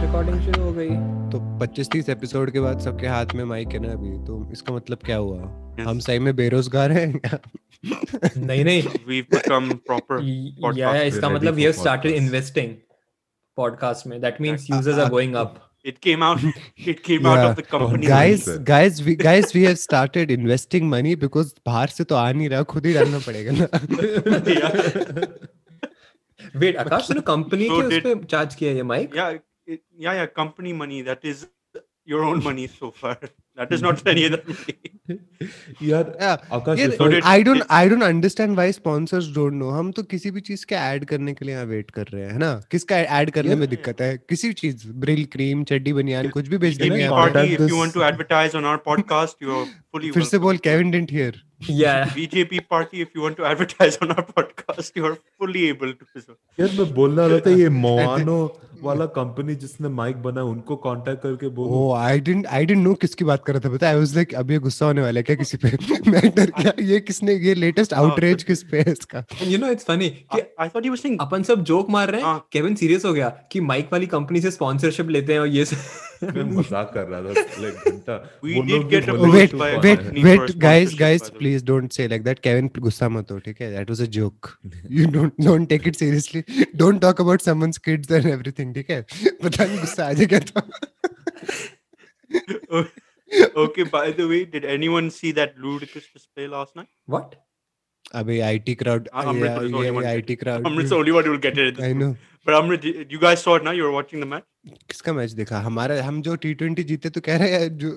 Recording शुरू हो गई तो 25 30 एपिसोड के बाद सबके हाथ में माइक है ना अभी तो इसका मतलब क्या हुआ Yes. हम सही में बेरोजगार हैं नहीं नहीं We've become proper. या. इसका मतलब for we have started podcast. mein. that means users are Uh, going up It came out. It came yeah. out of the company. guys name. guys we guys we have started investing money because बाहर से तो आ नहीं रहा खुद ही डालना पड़ेगा ना wait akash ne company So के उस did- charge किया ये mic? Yeah, it, yeah, yeah. Company money. That is your own money so far. That is not any other. यार आकाश ये if So I- did- I don't I don't understand why sponsors don't know हम तो किसी भी चीज़ का add करने के लिए यहाँ वेट कर रहे हैं है ना किसका ऐड करने में दिक्कत है किसी भी चीज़ ब्रिल क्रीम चड्डी बनियान कुछ भी बेच देंगे I यहाँ contact पे। Party, if this- you want to advertise on our podcast, you are fully फिर से बोल Kevin didn't hear yeah BJP party, if you want to advertise on our podcast, you are fully able to. यार मैं बोलना रहा था ये मोआनो वाला कंपनी जिसने माइक बना उनको कांटेक्ट करके बोलो। ओ I didn't I didn't know किसकी बात कर रहा था पता आई वाज लाइक अब ये गुस्सा होने वाला है क्या किसी पे? मैं डर गया ये किसने ये लेटेस्ट हाँ, आउटरीच किस पे है इसका? You know it's funny कि thought he was saying. अपन सब जोक मार रहे हैं। हाँ। केविन सीरियस हो गया कि माइक वाली कंपनी से स्पॉन्सरशिप लेते हैं और ये मैं मज़ाक कर रहा था like घंटा। We वो did लोग भी wait wait wait guys guys. Please don't say like that Kevin गुस्सा मत हो ठीक है? That was a joke you don't don't take it seriously don't talk about someone's kids and everything recording ठीक है? पता नहीं गुस्सा आ जाएगा तो। Okay by the way did anyone see that ludicrous display last night what अबे IT crowd ये IT crowd I am only one will get it I know but I you guys saw it now you are watching the match किसका match देखा? हमारा हम जो टी20 जीते तो कह रहे हैं जो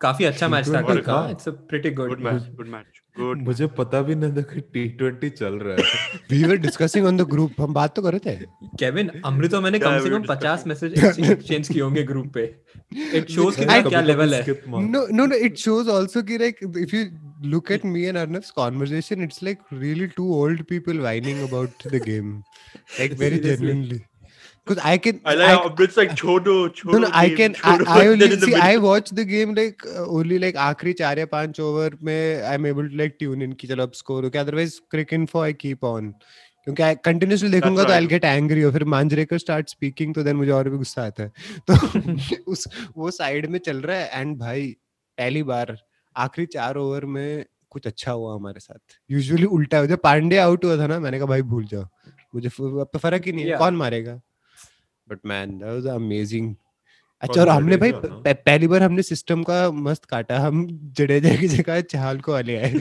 काफ़ी अच्छा मैच था it's a pretty good good match good मुझे पता भी नहीं था कि टी ट्वेंटी चल रहा है। We were discussing on the group हम बात तो कर रहे थे। केविन अमृत तो मैंने कम से कम 50 मैसेज एक्सचेंज किए होंगे ग्रुप पे। इट शोस कि क्या लेवल है। No no it shows also कि like if you look at me and Arnav's conversation it's like really two old people whining about the game like very genuinely Because I can, I like how Amrit's like chodo, chodo. no, no, I game, can, I, chodo, I and only see. I watch the game like uh, only like आखिरी चार या पाँच over में I'm able to like tune in कि चलो अब score हो गया otherwise crick info I keep on क्योंकि I continuously देखूँगा तो. I'll get angry और फिर मांजरेकर start speaking तो then मुझे और भी गुस्सा आता है तो उस वो साइड में चल रहा है एंड भाई पहली बार आखिरी चार ओवर में कुछ अच्छा हुआ हमारे साथ यूजुअली उल्टा है जब पांडे आउट हुआ था ना मैंने कहा भाई भूल जाओ मुझे तो फ़र्क ही नहीं है Yeah. कौन मारेगा but man that was amazing अच्छा और हमने भाई? प- पहली बार हमने सिस्टम का मस्त काटा हम जडेजा की जगह चाहल को वाले आए।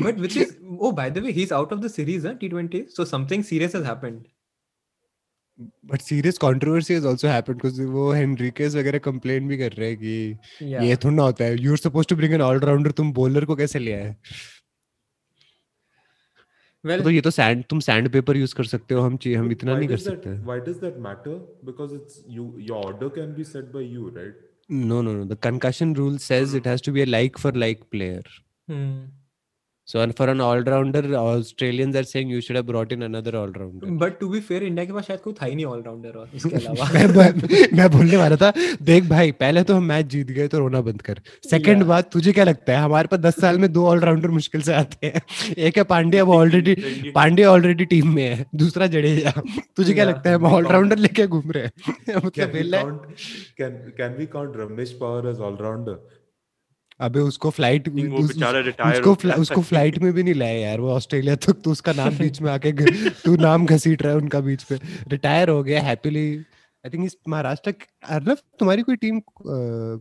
But which is oh by the way he's out of the series huh? T20 so something serious has happened. But serious controversy has also happened because वो हेनरिकेस वगैरह कंप्लेन भी कर रहे हैं कि yeah. ये थोड़ा होता है। You are supposed to bring an all rounder तुम बॉलर को कैसे ले आए? well, तो ये तो सैंड तुम सैंड पेपर यूज़ कर सकते हो हम हम इतना नहीं कर सकते। Why does that matter because it's you your order can be set by you right no no no the concussion rule says it has to be a like for like player hmm So, and for an all rounder, Australians are saying you should have brought in another all rounder. But to be fair India के पास शायद कोई था ही नहीं allrounder और इसके अलावा। मैं मैं- मैं बोलने वाला था देख भाई पहले तो हम मैच जीत गए तो रोना बंद कर। Second Yeah. बात तुझे क्या लगता है? हमारे पास दस साल में दो ऑलराउंडर मुश्किल से आते हैं। एक है पांड्या वो already Indian- Pandya already team में है। दूसरा जडेजा। तुझे क्या लगता है? हम ऑलराउंडर लेके घूम रहे हैं। मतलब Can we वेला है। count? Can can अबे उसको फ़्लाइट वो बेचारा retire उसको फ्ला- उसको फ़्लाइट में भी नहीं लाया यार वो ऑस्ट्रेलिया तक तो उसका नाम बीच में आके तू नाम घसीट रहा है उनका बीच पे। रिटायर हो गया हैप्पीली आई थिंक इस महाराष्ट्र अर्नव तुम्हारी कोई टीम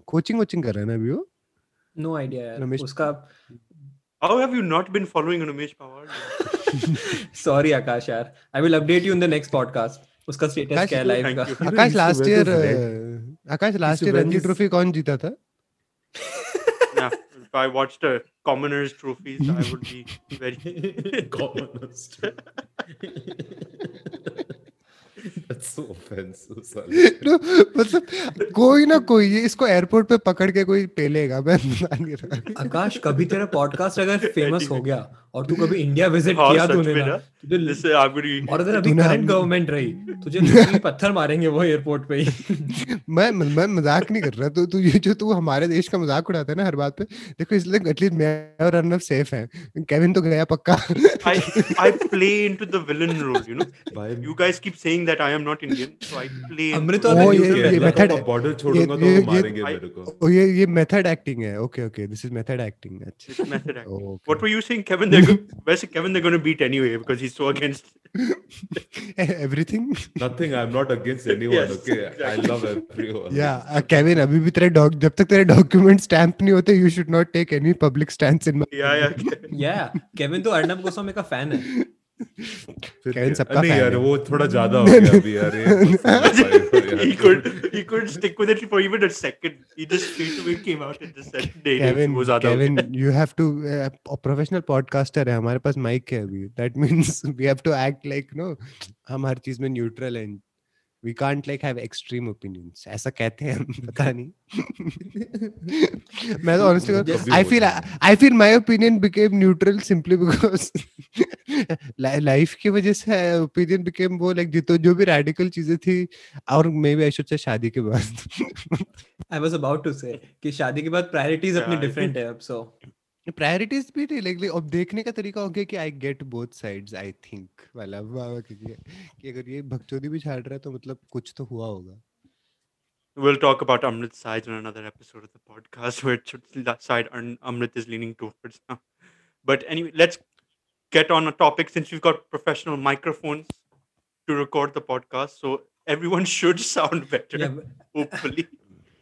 कोचिंग वोचिंग कर रहा है ना अभी वो? नो आइडिया यार। उसका How have you not been following Ramesh Pawar? Sorry Akash यार। I will update you in the next podcast उसका स्टेटस क्या है लाइव का? you. You Akash last year Akash last year Ranji trophy कौन जीता था? if I watched a commoners trophies, I would be very. Communist. So offensive. तो मतलब कोई ना कोई ये इसको एयरपोर्ट पे पकड़ के कोई पेलेगा मैं नहीं रहा आकाश कभी तेरा पॉडकास्ट अगर फ़ेमस हो गया और तू कभी इंडिया विज़िट हाँ, किया तूने ना ना। तुझे uh, I'm और अगर अभी करंट गवर्नमेंट रही तुझे पत्थर मारेंगे वो एयरपोर्ट पे ही मैं मैं मज़ाक नहीं कर रहा तो तू ये जो तू हमारे देश का मज़ाक उड़ाता है ना हर बात पे देखो इसलिए एटलीस्ट मैं और अर्नब सेफ़ हैं केविन तो गया पक्का I I play into the villain role. You know, भाई you guys keep saying that am not Indian so I play Amrit और ये ये मेथड है। बॉर्डर छोड़ूँगा तो मारेंगे मेरे को। ये ये मेथड एक्टिंग है। Okay okay this is method acting अच्छा। Method acting what were you saying Kevin they वैसे Kevin they gonna beat anyway because he is so against everything nothing I am not against anyone okay I love everyone yeah Kevin अभी भी तेरे dog जब तक तेरे document stamp नहीं होते you should not take any public stands in yeah yeah yeah Kevin तो अर्णब गोस्वामी का फ़ैन है। फिर सबका नहीं यार है। वो थोड़ा ज़्यादा हो गया अभी यार ये यार। he could he could stick with it for even a second. He just straight away came out and just said, "Day Kevin वो ज़्यादा हो केविन गया." You have two professional podcaster है हमारे पास माइक है अभी that means we have to act like no हम हर चीज़ में न्यूट्रल हैं we can't like have extreme opinions ऐसा कहते हैं हम पता नहीं। मैं तो honestly I feel. I feel my opinion became neutral simply because life की वजह से ओपिनियन बिकेम वो लाइक जितो जो भी रेडिकल चीज़ें थी और may B I should say शादी के बाद। आई वाज अबाउट टू से कि शादी के बाद प्रायोरिटीज अपनी Yeah, डिफरेंट है अब सो प्रायोरिटीज भी नहीं लाइक अब देखने का तरीका हो गया कि I get both sides I think वाला वाह वाह, कि अगर ये भगचोदी भी छाड़ रहा है तो मतलब कुछ तो हुआ होगा We'll talk about Amrit's sides on another episode of the podcast, which that side Am- Amrit is leaning towards now. But anyway, let's get on a topic since we've got professional microphones to record the podcast, so everyone should sound better. yeah, but... Hopefully,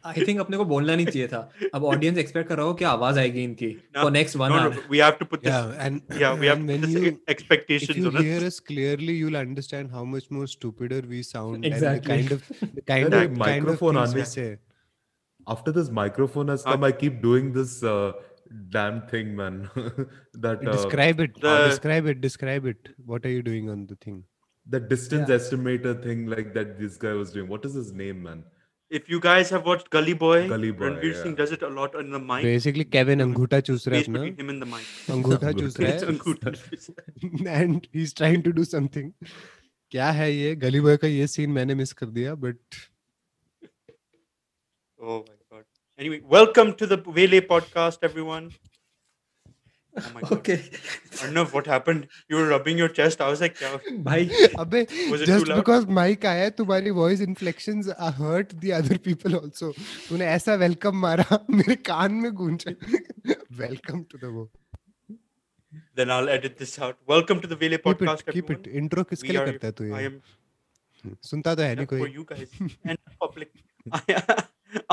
I think अपने को बोलना नहीं चाहिए था। अब audience expect कर रहा हो कि आवाज़ आएगी इनकी for next one hour we have to put this and yeah we have many expectations on here is clearly you will understand how much more stupider we sound and the kind of the kind of microphone on this after this microphone has come I keep doing this damn thing man. That uh, describe it. the, describe it describe it. What are you doing on the thing? the distance yeah. estimator thing like that this guy was doing. What is his name man? If you guys have watched Gully Boy, Gully Boy, Ranveer yeah. Singh does it a lot in the mic. Basically, Kevin Anguta चूस रहा है अपना between him and the mic. Anguta चूस रहा है Ankuta. and he's trying to do something. क्या है ये गली बॉय का ये सीन मैंने मिस कर दिया but Oh my god. Anyway, welcome to the Vele podcast, everyone. Oh my god. Okay Arnav, what happened? You were rubbing your chest. I was like, yeah. भाई अबे Was it too just loud? because mic आया तुम्हारी voice inflections uh, hurt the other people also तूने ऐसा welcome मारा मेरे कान में गूंजे वेलकम टू द वो Then I'll edit this out. Welcome to the Vele keep podcast, it keep everyone. it intro किसके We लिए are- करता है तू I ये am सुनता तो है नहीं enough for कोई you guys and the public. I,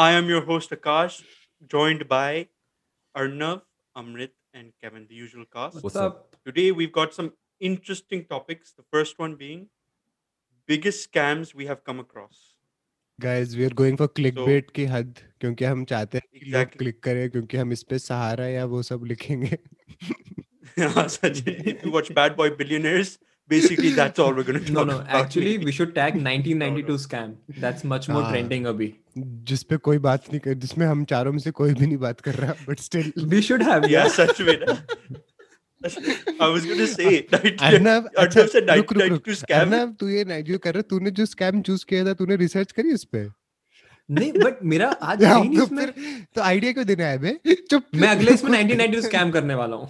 I am your host Akash, joined by Arnav, Amrit, and Kevin, the usual cast. What's up? Today we've got some interesting topics. The first one being biggest scams we have come across. guys we are going for clickbait की हद क्योंकि हम चाहते हैं कि लोग Exactly. Click करें क्योंकि हम इस पे सहारा या वो सब लिखेंगे Such- if you watch Bad Boy Billionaires, basically that's all we're going to talk no no about. Actually we should tag 1992 scam that's much more हाँ। ट्रेंडिंग अभी जिस पे कोई बात नहीं कर जिसमें हम चारों में से कोई भी नहीं बात कर रहा but still we should have yeah, such way. I was going to say, 90 Arnav अच्छा Arnav said रुक रुक रुक 1992 scam. अर्नव तू ये नहीं जो कर रहा तूने जो स्कैम चूज़ किया था तूने रिसर्च करी उस पे नहीं बट मेरा आज तो इसमें फिर तो आइडिया क्यों देना है बे चुप मैं अगले इसमें 1992 स्कैम करने वाला हूँ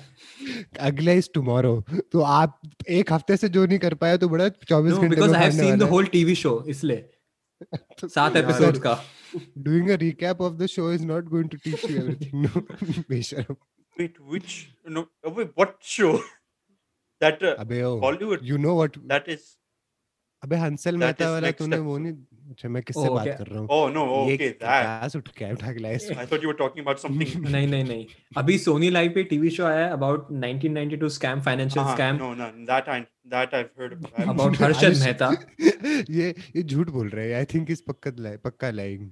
अगला इज़ टुमारो तो आप एक हफ़्ते से जो नहीं कर पाया तो बड़ा 24 घंटे because I have seen the whole TV show इसलिए सात यार, एपिसोड्स का doing a recap of the show is not going to teach you everything no बेशरम Wait, which? No, oh, wait, what show? That uh, अबे oh Bollywood. You know what That is. अबे Hansal That Mehta is वाला तूने वो. नहीं अच्छा मैं किससे Oh, बात okay. कर रहा हूँ? Oh no okay that. उठ के उठा के लाया I thought you were talking about something नहीं नहीं नहीं। अभी सोनी लाइव पे टीवी शो आया about 1992 scam financial scam no no that I that I heard about. About Harshad Mehta ये ये झूठ बोल रहा है। आई थिंक इस पक्का लाई पक्का लाइंग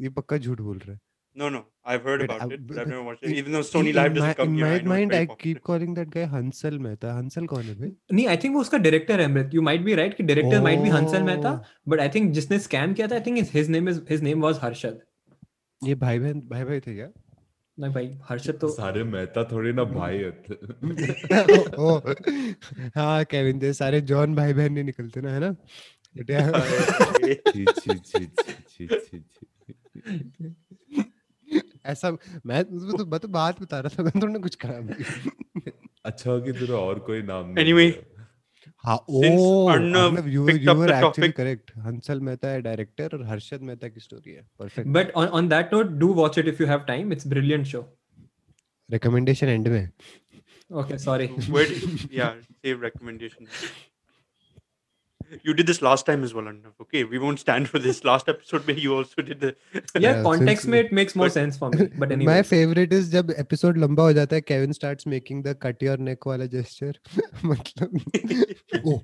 ये पक्का झूठ बोल रहा है। No, no, I've heard Wait, about I- it, but but- I've never watched it. in- Even though Sony in Live my, doesn't come in here, my I know mind I very keep calling that guy Hansal Mehta Hansal कौन है बे नहीं आई think वो उसका director है Amrit you might be right कि director might be Hansal Mehta Oh. But I think जिसने scam किया था I think his name is his name was Harshad ये भाई बहन भाई भाई थे क्या? नहीं भाई हर्षद तो सारे मेहता थोड़ी ना भाई होते ओ हाँ केविन जैसे सारे जॉन भाई बहन नहीं निकलते ना है ना? But yeah, छी छी छी छी छी छी छी। ऐसा मैं तो मैं तो बात बता रहा था मैं तो थोड़ा कुछ खराब अच्छा कि तेरा और कोई नाम नहीं एनीवे हाँ ओ Arnav picked up the topic correct Hansal Mehta है डायरेक्टर और हर्षद मेहता की स्टोरी है. Perfect but on on that note do watch it if you have time it's brilliant show recommendation end में. ओके सॉरी वेट या save recommendation You did this last time as well, Arnav. Okay, we won't stand for this. Last episode where you also did the yeah Yeah, context since- में it makes more But- sense for me but anyway my favourite is जब episode लंबा हो जाता है Kevin starts making the cut your neck वाला gesture मतलब oh,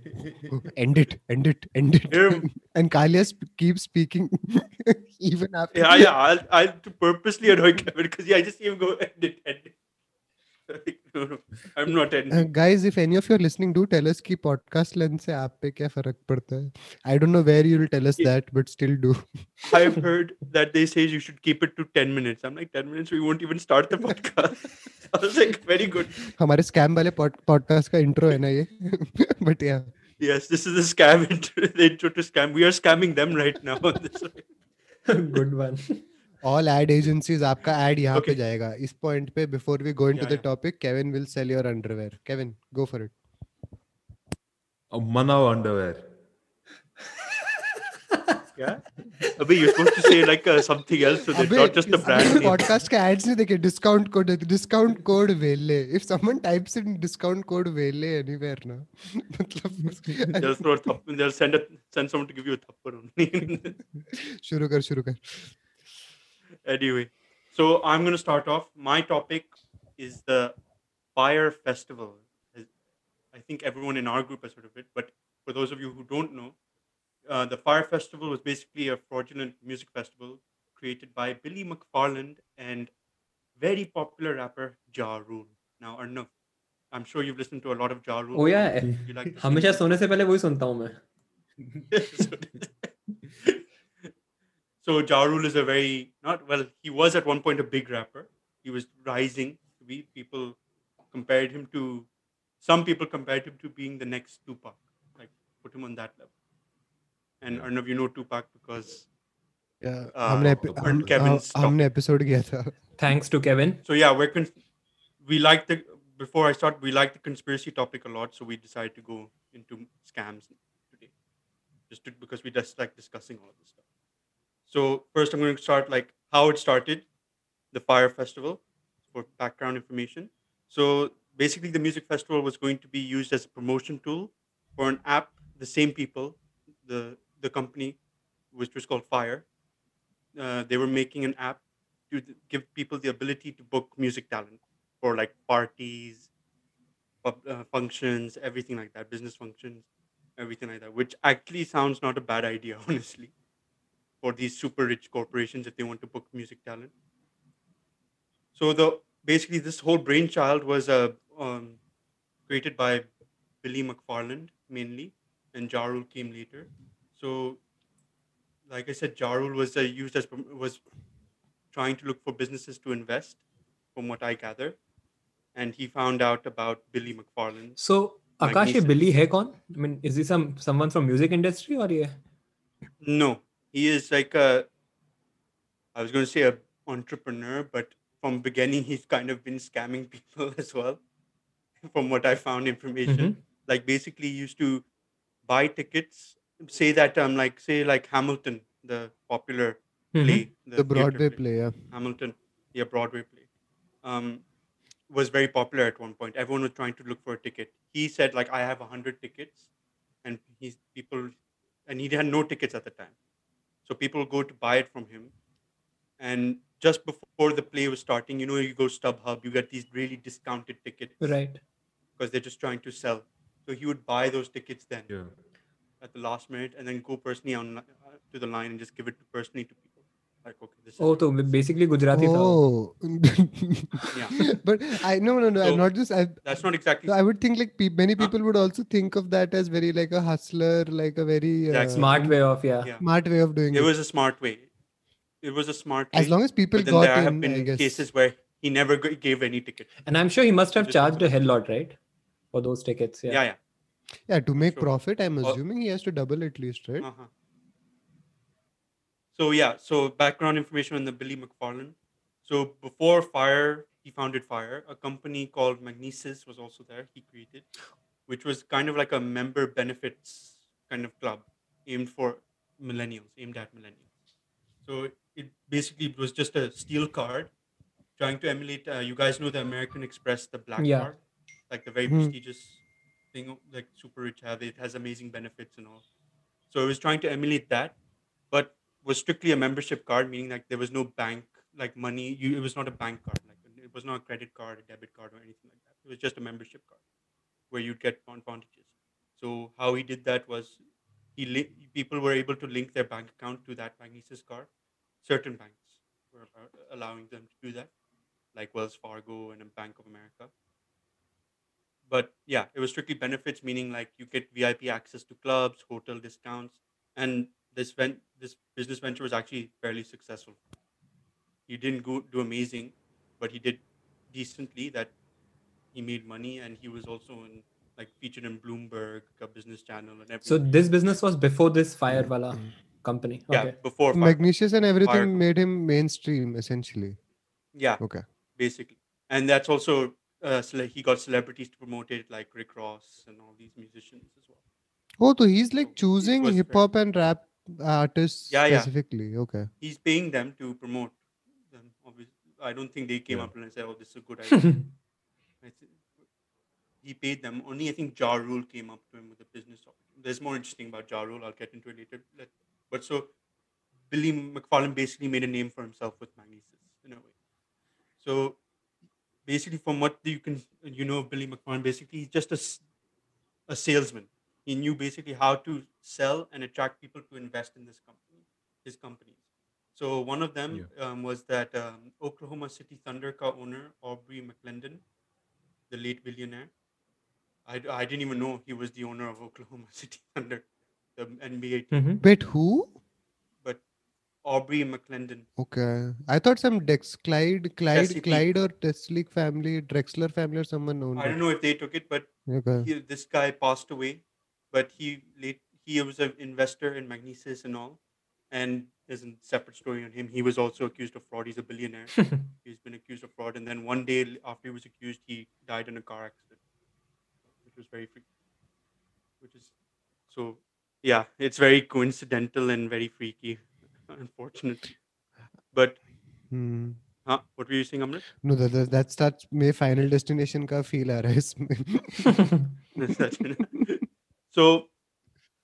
end it end it end it Yeah. and Kalia sp- keeps speaking even after yeah, yeah. I'll, I'll to purposely annoy Kevin because yeah, I just see him go end it, end it. I am not an guys if any of you are listening do tell us कि podcast length से आप पे क्या फ़र्क पड़ता है? I don't know where you will tell us that but still do I have heard that they say you should keep it to 10 minutes I am like 10 minutes we won't even start the podcast I was like very good हमारे scam वाले podcast का intro है ना ये? But या yes this is a scam intro, the intro to scam. We are scamming them right now. On this good one. all ad agencies आपका ad यहाँ okay. पे जाएगा इस पॉइंट पे before we going to the topic Kevin will sell your underwear Kevin go for it manav underwear yeah abhi you're supposed to say like uh, something else to that not just the brand name podcast ka ads nahi dekhe discount code discount code vele if someone types in discount code vele anywhere na matlab they'll throw a thup they'll send a, send someone to give you a thuppar only shuru kar shuru kar anyway, so I'm going to start off. My topic is the Fire Festival. I think everyone in our group has heard of it, but for those of you who don't know, uh, the Fire Festival was basically a fraudulent music festival created by Billy McFarland and very popular rapper Ja Rule. Now, Arnav, I'm sure you've listened to a lot of Ja Rule. Oh yeah, you like so Ja Rule is a very not well. He was at one point a big rapper. He was rising to be. People compared him to some people compared him to being the next Tupac. Like put him on that level. And Yeah. Arnav, you know Tupac because Yeah, Uh, हमने epi- and हम Kevin's हम- हमने episode किया था thanks to Kevin so yeah, we're con- we like the before I start we like the conspiracy topic a lot, so we decided to go into scams today, just to, because we just like discussing all of this stuff. So first, I'm going to start like how it started, the Fire Festival, for background information. So basically, the music festival was going to be used as a promotion tool for an app. The same people, the the company, which was called Fire, uh, they were making an app to give people the ability to book music talent for like parties, uh, functions, everything like that, business functions, everything like that. Which actually sounds not a bad idea, honestly, for these super rich corporations if they want to book music talent. So the basically this whole brainchild was uh, um, created by Billy McFarland mainly, and Ja Rule came later. So, like I said, Ja Rule was uh, used as was trying to look for businesses to invest, from what I gather, and he found out about Billy McFarland. So Akash, Billy hai kaun? I mean, is he some someone from music industry or yeah? No, he is like a. I was going to say a entrepreneur, but from beginning he's kind of been scamming people as well. From what I found information, Mhm. like basically he used to buy tickets. Say that um like say like Hamilton, the popular Mhm. play, the theater Broadway play yeah Hamilton, yeah, Broadway play, um, was very popular at one point. Everyone was trying to look for a ticket. He said like, I have a hundred tickets, and he's people, and he had no tickets at the time, so people go to buy it from him, and just before the play was starting, you know, you go to StubHub, you get these really discounted tickets right because they're just trying to sell. So he would buy those tickets then Yeah. at the last minute, and then go personally on uh, to the line and just give it personally to people. Like, okay, this is oh, so basically Gujarati. Oh, yeah. But I no no no. So I'm not just. I, that's not exactly. So I would think like pe- many people uh, would also think of that as very like a hustler, like a very uh, exactly. smart way of yeah. yeah. Smart way of doing it. It was a smart way. It was a smart. Way. As long as people got there in, have been cases where he never gave any ticket. And I'm sure he must have charged a hell lot, right, for those tickets. Yeah, yeah, yeah. yeah to make sure. profit, I'm assuming he has to double at least, right? Uh-huh. So yeah, so background information on the Billy McFarland. So before Fire, he founded Fire. A company called Magnises was also there. He created, which was kind of like a member benefits kind of club aimed for millennials, aimed at millennials. So it basically was just a steel card trying to emulate. Uh, you guys know the American Express, the black Yeah. card, like the very Hmm. prestigious thing, like super rich have. It has amazing benefits and all. So it was trying to emulate that, but was strictly a membership card, meaning like there was no bank like money. You it was not a bank card, like it was not a credit card, a debit card, or anything like that. It was just a membership card where you'd get advantages. So how he did that was he li- people were able to link their bank account to that Magnises card. Certain banks were allowing them to do that, like Wells Fargo and Bank of America. But yeah, it was strictly benefits, meaning like you get VIP access to clubs, hotel discounts, and this ven- this business venture was actually fairly successful. He didn't go do amazing, but he did decently. That he made money, and he was also in like featured in Bloomberg, a business channel, and everything. So this business was before this Fire Wala company. yeah, before Fire. Magnises and everything Fire- made him mainstream, essentially. yeah, Okay. basically, and that's also uh, cele- he got celebrities to promote it, like Rick Ross and all these musicians as well. Oh, so he's like choosing hip hop and rap Uh, artists Yeah, yeah. specifically. Okay. He's paying them to promote them. Obviously, I don't think they came Yeah. up and said, "Oh, this is a good idea." He paid them. Only I think Ja Rule came up to him with a business. There's more interesting about Ja Rule. I'll get into it later. But so Billy McFarland basically made a name for himself with Magnises in a way. So basically, from what you can you know, Billy McFarland basically he's just a salesman. He knew basically how to sell and attract people to invest in this company, his companies. So one of them um, was that um, Oklahoma City Thunder ka owner Aubrey McClendon, the late billionaire. I, I didn't even know he was the owner of Oklahoma City Thunder, the NBA team. Mhm. Wait, who? But Aubrey McClendon, Okay. I thought some Dex Clyde, Clyde, Chesapeake. Clyde or Teslick family, Drexler family or someone owned I don't it. know if they took it, but Okay. he, this guy passed away but he late he was an investor in Magnises and all, and there's a separate story on him. He was also accused of fraud. He's a billionaire. He's been accused of fraud, and then one day after he was accused, he died in a car accident, which was very, freaky. which is so, yeah, it's very coincidental and very freaky, unfortunately. But hmm. were you saying, Amrit? No, Amrit no that's that's may final destination का feel आ रहा है इसमें so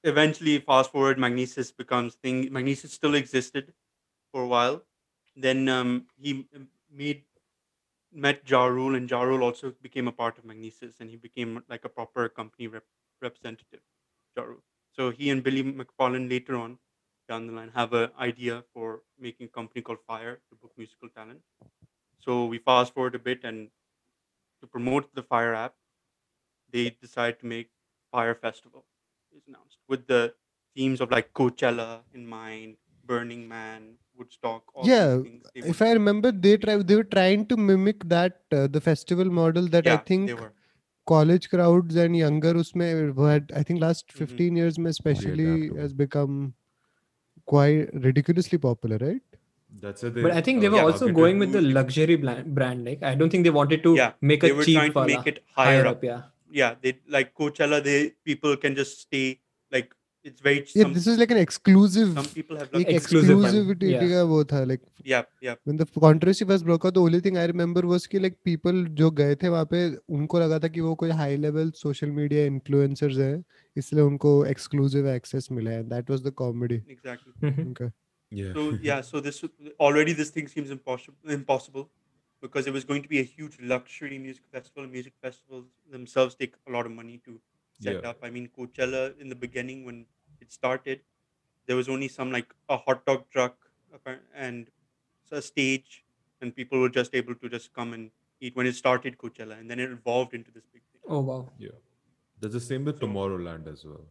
eventually, fast forward, Magnises becomes thing. Magnises still existed for a while. Then um, he made met Ja Rule, and Ja Rule also became a part of Magnises, and he became like a proper company rep- representative. So he and Billy McFarland later on down the line have an idea for making a company called Fire to book musical talent. So we fast forward a bit, and to promote the Fire app, they decide to make fire festival is announced with the themes of like Coachella in mind, Burning Man, Woodstock. yeah, if I remember, they try they were trying to mimic that uh, the festival model that yeah, I think college crowds and younger usme had I think last mm-hmm. 15 mm-hmm. years, especially has become quite ridiculously popular, right? That's it. But I think they were yeah, also going with the luxury brand. Like I don't think they wanted to yeah, make a cheap. Trying to make it higher, higher up. up. Yeah Yeah, they like Coachella. They people can just stay like it's very. Yeah, some, this is like an exclusive some people have एक like Exclusive one, exclusivity yeah. का वो था like yeah yeah when the controversy first broke out the only thing I remember was कि like people जो गए थे वहाँ पे उनको लगा था कि वो कोई high level social media influencers हैं इसलिए उनको exclusive access मिला है that was the comedy exactly. Mhm. okay yeah. So yeah, so this already this thing seems impossible impossible because it was going to be a huge luxury music festival. Music festivals themselves take a lot of money to set Yeah. up. I mean, Coachella in the beginning when it started, there was only some like a hot dog truck and a stage, and people were just able to just come and eat when it started Coachella, and then it evolved into this big thing. Oh wow. Yeah. There's the same with So- Tomorrowland as well.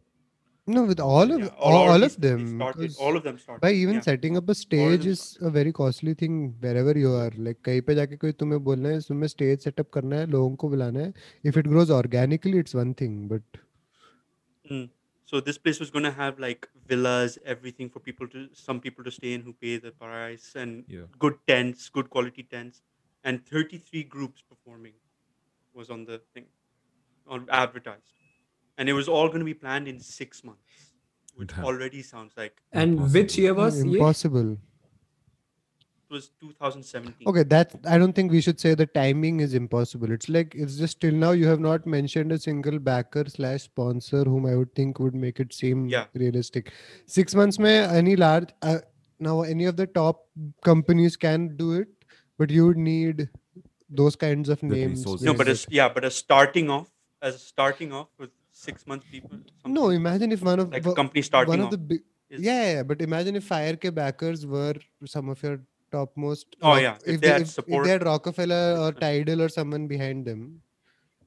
No, with all of Yeah, all, or all they- of they them. started- 'cause all of them started. by even yeah. setting up a them stage is started. a very costly thing wherever you are. Like कहीं पे जाके कोई तुम्हें बोलना है तुम्हें stage setup करना है लोगों को बुलाना है. If it grows organically, it's one thing, but Mm. So this place was going to have like villas, everything for people to some people to stay in who pay the price and Yeah. good tents, good quality tents, and 33 groups performing was on the thing, on advertised, and it was all going to be planned in six months, which Damn. already sounds like And which year was ye? impossible. it was 2017. Okay, that I don't think we should say the timing is impossible. It's like it's just till now you have not mentioned a single backer slash sponsor whom I would think would make it seem Yeah. realistic. Six months may any large uh, now any of the top companies can do it, but you would need those kinds of The names. No, but behind as yeah, but as starting off as starting off with six month people. no, imagine if one of like a company one of the big yeah, yeah, but imagine if Fire K backers were some of your topmost. Oh, rock- yeah, if if, they they, had if, if they had Rockefeller or. Tidal or someone behind them,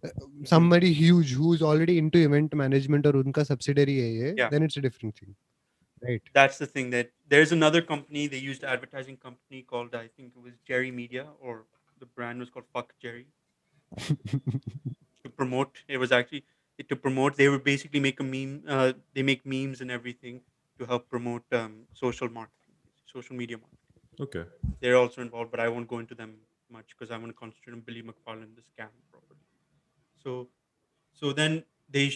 uh, somebody huge who's already into event management or unka subsidiary hai ye, Yeah. then it's a different thing, right? that's the thing that there's another company they used advertising company called I think it was Jerry Media or the brand was called Fuck Jerry to promote it was actually to promote they would basically make a meme uh, they make memes and everything to help promote um, social marketing social media marketing Okay. they're also involved but I won't go into them much because I want to concentrate on Billy McFarland the scam properly so so then they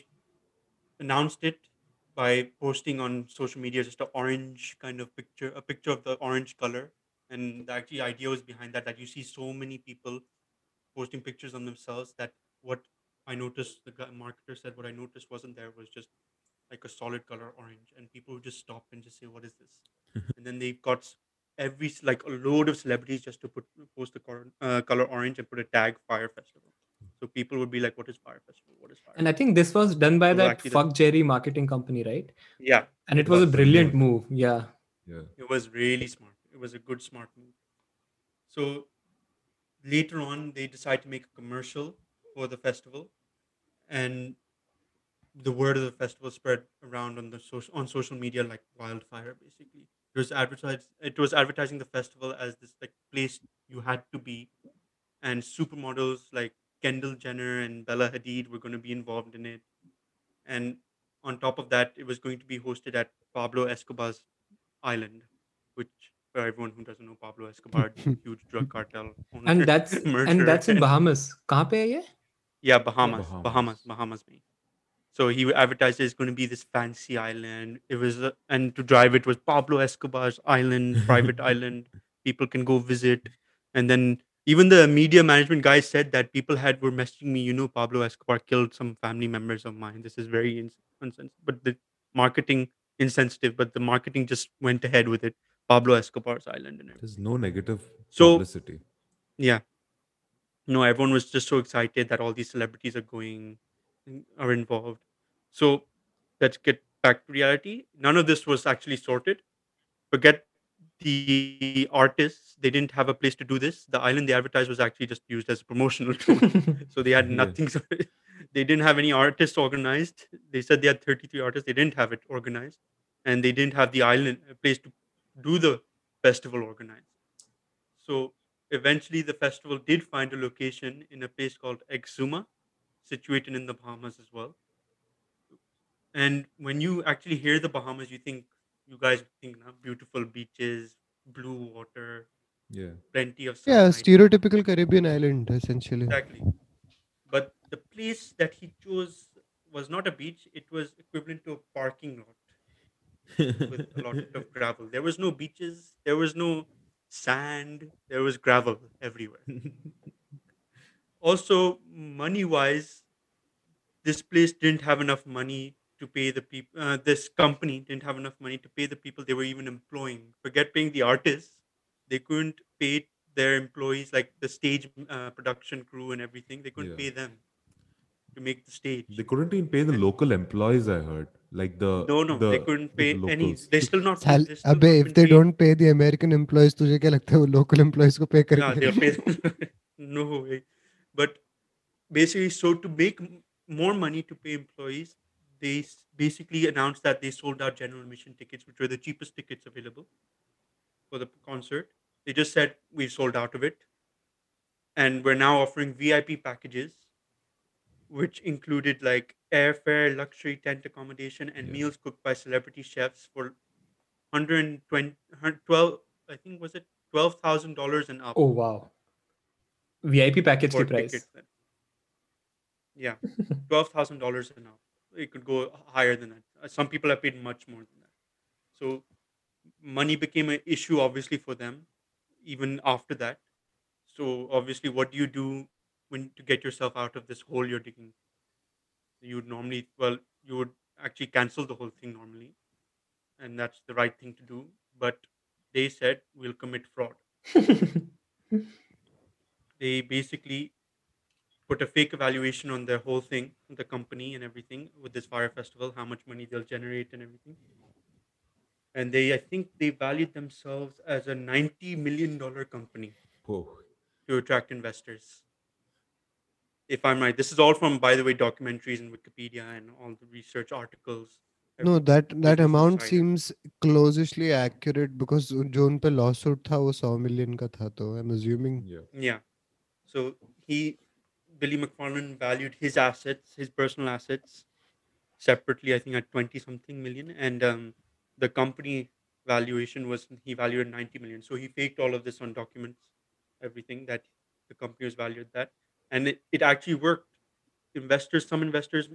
announced it by posting on social media just an orange kind of picture, a picture of the orange color. And the actually idea was behind that that you see so many people posting pictures on themselves that what I noticed, the marketer said, what I noticed wasn't there was just like a solid color orange, and people would just stop and just say, "What is this?" and then they got every like a load of celebrities just to put post the color, uh, color orange and put a tag Fire Festival. So people would be like, "What is Fire Festival? What is Fire?" And I think this was done by So that actually the- fuck Jerry marketing company, right? yeah, And it was a was. brilliant move. Yeah. Yeah. It was really smart. It was a good smart move. So later on, they decide to make a commercial for the festival, and the word of the festival spread around on the social on social media like wildfire. Basically, it was advertised. It was advertising the festival as this like place you had to be, and supermodels like Kendall Jenner and Bella Hadid were going to be involved in it, and on top of that, it was going to be hosted at Pablo Escobar's island, which for everyone who doesn't know Pablo Escobar, huge drug cartel owner, And that's murderer, and that's in and- Bahamas. कहाँ पे है ये? Yeah, Bahamas, Bahamas. Bahamas, Bahamas, me. So he advertised it's going to be this fancy island. It was, uh, and to drive it was Pablo Escobar's island, private island. People can go visit, and then even the media management guys said that people had were messaging me. You know, Pablo Escobar killed some family members of mine. This is very ins- insensitive, but the marketing insensitive. But the marketing just went ahead with it. Pablo Escobar's island and everything. There's no negative So- publicity. Yeah. No, everyone was just so excited that all these celebrities are going, mm, are involved. So let's get back to reality. None of this was actually sorted. Forget the artists; they didn't have a place to do this. The island they advertised was actually just used as a promotional tool. so they had Yeah. nothing. they didn't have any artists organized. They said they had 33 artists. They didn't have it organized, and they didn't have the island a place to do the festival organized. So eventually, the festival did find a location in a place called Exuma, situated in the Bahamas as well. And when you actually hear the Bahamas, you think you guys think "Nah, beautiful beaches, blue water, Yeah. plenty of Yeah, stereotypical Caribbean island essentially. Exactly. But the place that he chose was not a beach, it was equivalent to a parking lot with a lot of gravel. There was no beaches, there was no sand, there was gravel everywhere. Also, money wise, this place didn't have enough money to pay the people. Uh, this company didn't have enough money to pay the people they were even employing. Forget paying the artists, they couldn't pay their employees, like the stage uh, production crew and everything. They couldn't Yeah. pay them to make the stage. They couldn't even pay the local employees. I heard, like the no, no, the, they couldn't the pay any. locals. They still not. Sal- they still अबे not if been they paid. don't pay the American employees तुझे क्या लगता है वो local employees को pay Yeah, they'll करेंगे pay. no way. But basically, so to make m- more money to pay employees, they s- basically announced that they sold out general admission tickets, which were the cheapest tickets available for the concert. They just said we've sold out of it, and we're now offering VIP packages, which included like airfare, luxury tent accommodation, and Yeah. meals cooked by celebrity chefs for 120, 12, I think was it twelve thousand dollars and up Oh wow. VIP package for price. tickets. then. Yeah, twelve thousand dollars and up. It could go higher than that. Uh, Some people have paid much more than that. So money became an issue, obviously, for them, even after that. So obviously, what do you do when to get yourself out of this hole you're digging? You would normally, well, you would actually cancel the whole thing normally, and that's the right thing to do. But they said we'll commit fraud. they basically put a fake evaluation on their whole thing, the company and everything with this fire festival, how much money they'll generate and everything. And they, I think, they valued themselves as a ninety million dollar company Whoa. to attract investors If I'm right, this is all from, by the way, documentaries and Wikipedia and all the research articles. No, everything. that that Business amount Insider. seems closely accurate because जो उन पे lawsuit था वो 100 million का था तो I'm assuming Yeah. Yeah. So he, Billy McFarland, valued his assets, his personal assets, separately. I think at twenty something million, and um, the company valuation was he valued at ninety million. So he faked all of this on documents, everything that the company was valued at that, and it, it actually worked. Investors, some investors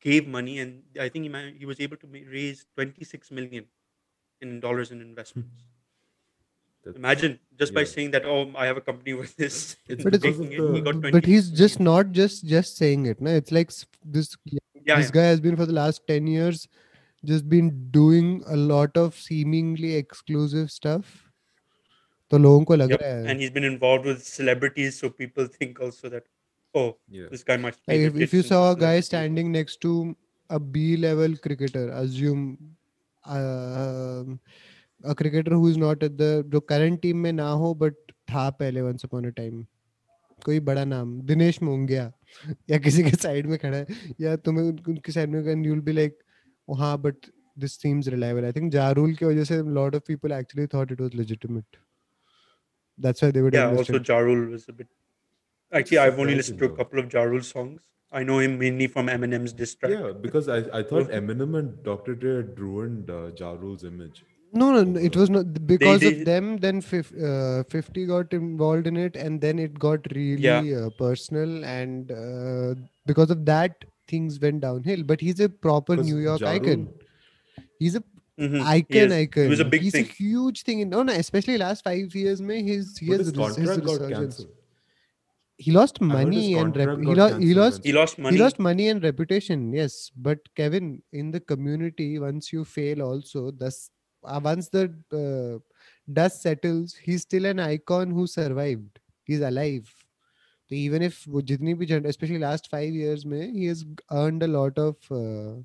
gave money, and I think he man- he was able to ma- raise twenty six million in dollars in investments. That's- Imagine just by yeah. saying that, oh, I have a company with this. It's But it's- taking because of it, he got the- but 26 he's just million. not just just saying it. No? It's like s- this yeah, this yeah. guy has been for the last 10 years just been doing a lot of seemingly exclusive stuff. तो लोगों को लग Yep. रहा है And he's been involved with celebrities, so people think also that, oh, Yeah. this guy must be. Like if, if you saw a guy standing next to a B level cricketer, assume uh, a cricketer who is not at the जो current team में ना हो but था पहले once upon a time कोई बड़ा नाम दिनेश मोंगिया या किसी के साइड में खड़ा है या तुम्हें उन- उनके साइड में and you'll be like oh, हाँ but this seems reliable I think जारूल की वजह से a lot of people actually thought it was legitimate that's why they would yeah, invest also in- Jarul was a bit. Actually, I've only listened to a couple of Ja Rule songs. I know him mainly from Eminem's diss track. Yeah, because I, I thought. Eminem and Dr. Dre had ruined uh, Ja Rule's image. No, no, no, it was not because they- of them. Then fif- uh, 50 got involved in it, and then it got really Yeah. uh, personal, and uh, because of that, things went downhill. But he's a proper New York Ja icon. He's a Mhm, icon, is. icon. He was a big he's thing. a huge thing. In, no, no, especially last five years, mein, his he but has his res- his contract got resurgence. cancelled he lost money and rep- he, lo- he lost he lost money. he lost money and reputation yes. But kevin in the community once you fail also thus uh, once the uh, dust settles he's still an icon who survived. He's alive. Even if especially last 5 years may he has earned a lot of uh,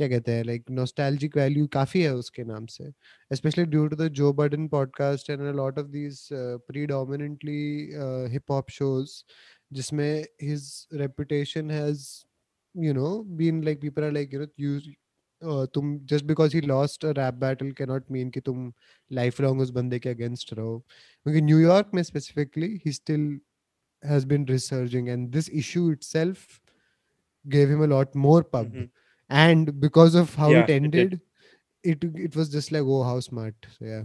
क्या कहते हैं like nostalgic value काफ़ी है उसके नाम से specially due to the जो burden podcast and a lot of these predominantly hip hop shows जिसमें his reputation has you know been like people are like you know you तुम just because he lost rap battle can not mean कि तुम life long उस बंदे के against रहो क्योंकि New York में specifically he still has been resurging and this issue itself gave him a lot more mm-hmm. pub mm-hmm. And because of how Yeah, it it ended it it was just like oh how smart so yeah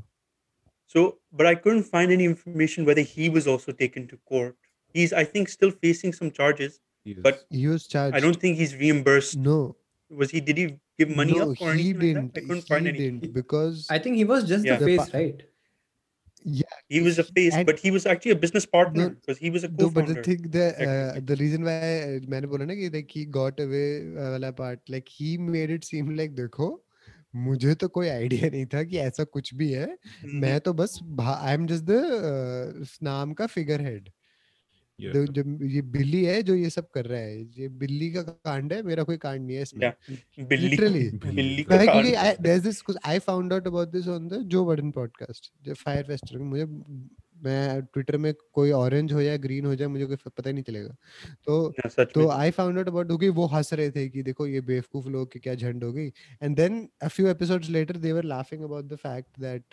So, but I couldn't find any information whether he was also taken to court. He's, I think, still facing some charges. Yes. But he was charged I don't think he's reimbursed. no Was he? Did he give money no up or he anything didn't like that? I couldn't he find anything. didn't because I think he was just Yeah. the The face, right? Yeah He was a face, And- but he was actually a business partner No, because he was a co-founder No, but the thing, the uh, the reason why maine मैंने बोला ना कि like he got away wala वाला part, like he made it seem like देखो मुझे तो कोई idea नहीं था कि ऐसा कुछ भी है Mhm. मैं तो बस आई एम जस्ट द नाम का फिगर हेड yeah. जो ये बिल्ली है जो ये सब कर रहा है ये बिल्ली का कांड है मेरा कोई कांड नहीं है इसमें. Literally. Billy का क्योंकि कांड। I, there's this because I found out about this on the Joe Budden podcast, the Fire मुझे मैं ट्विटर में कोई ऑरेंज हो जाए ग्रीन हो जाए मुझे कोई पता ही नहीं चलेगा तो तो आई फाउंड आउट अबाउट क्योंकि वो हंस रहे थे कि देखो ये बेवकूफ़ लोग की क्या झंड हो गई and then a few episodes later they were laughing about the fact that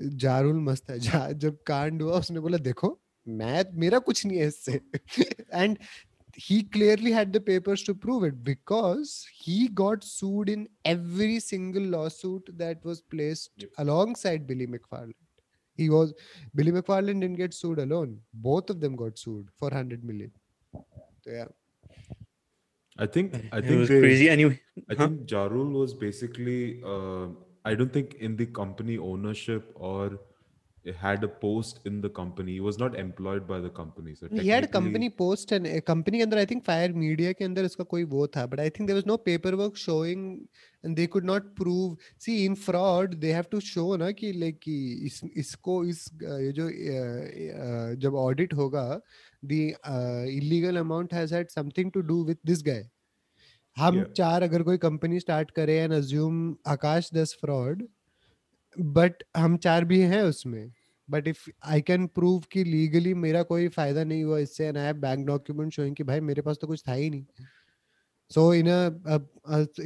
Ja Rule मस्त है जा, जब कांड हुआ उसने बोला देखो मैं मेरा कुछ नहीं है इससे and he clearly had the papers to prove it because he got sued in every single lawsuit that was placed Yep. alongside Billy McFarland. He was Billy McFarland didn't get sued alone. Both of them got sued for 100 million. So yeah. I think I think it was they, crazy. Anyway, I huh? think Jarul was basically. Uh, I don't think in the company ownership or had a post in the company. He was not employed by the company. So he had a technically- company post and a company के अंदर I think fire media के अंदर इसका कोई वो था but I think there was no paperwork showing and they could not prove see in fraud they have to show ना कि like कि इस इसको इस uh, ये जो uh, uh, जब audit होगा the uh, illegal amount has had something to do with this guy हम Yeah. चार अगर कोई कंपनी स्टार्ट करें एंड अज्यूम आकाश दस फ्रॉड but हम चार भी हैं उसमें। But if I can prove कि लीगली मेरा कोई फ़ायदा नहीं हुआ इससे and I bank document showing कि भाई मेरे पास तो कुछ था ही नहीं। So in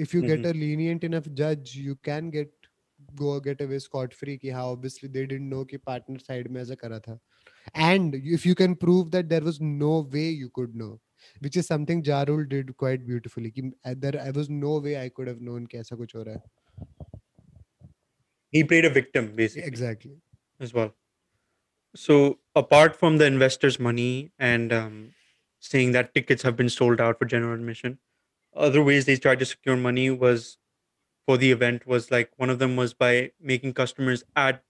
if you get a lenient enough जज you can get go get away scot free कि how obviously they didn't know कि पार्टनर साइड में ऐसा करा था। And if you can prove that there was no way you could know which is something Ja Rule did quite beautifully कि there I was no way I could have known कि ऐसा कुछ हो रहा है। He played a victim basically exactly as well. So apart from the investors' money and um, saying that tickets have been sold out for general admission, other ways they tried to secure money was for the event was like one of them was by making customers add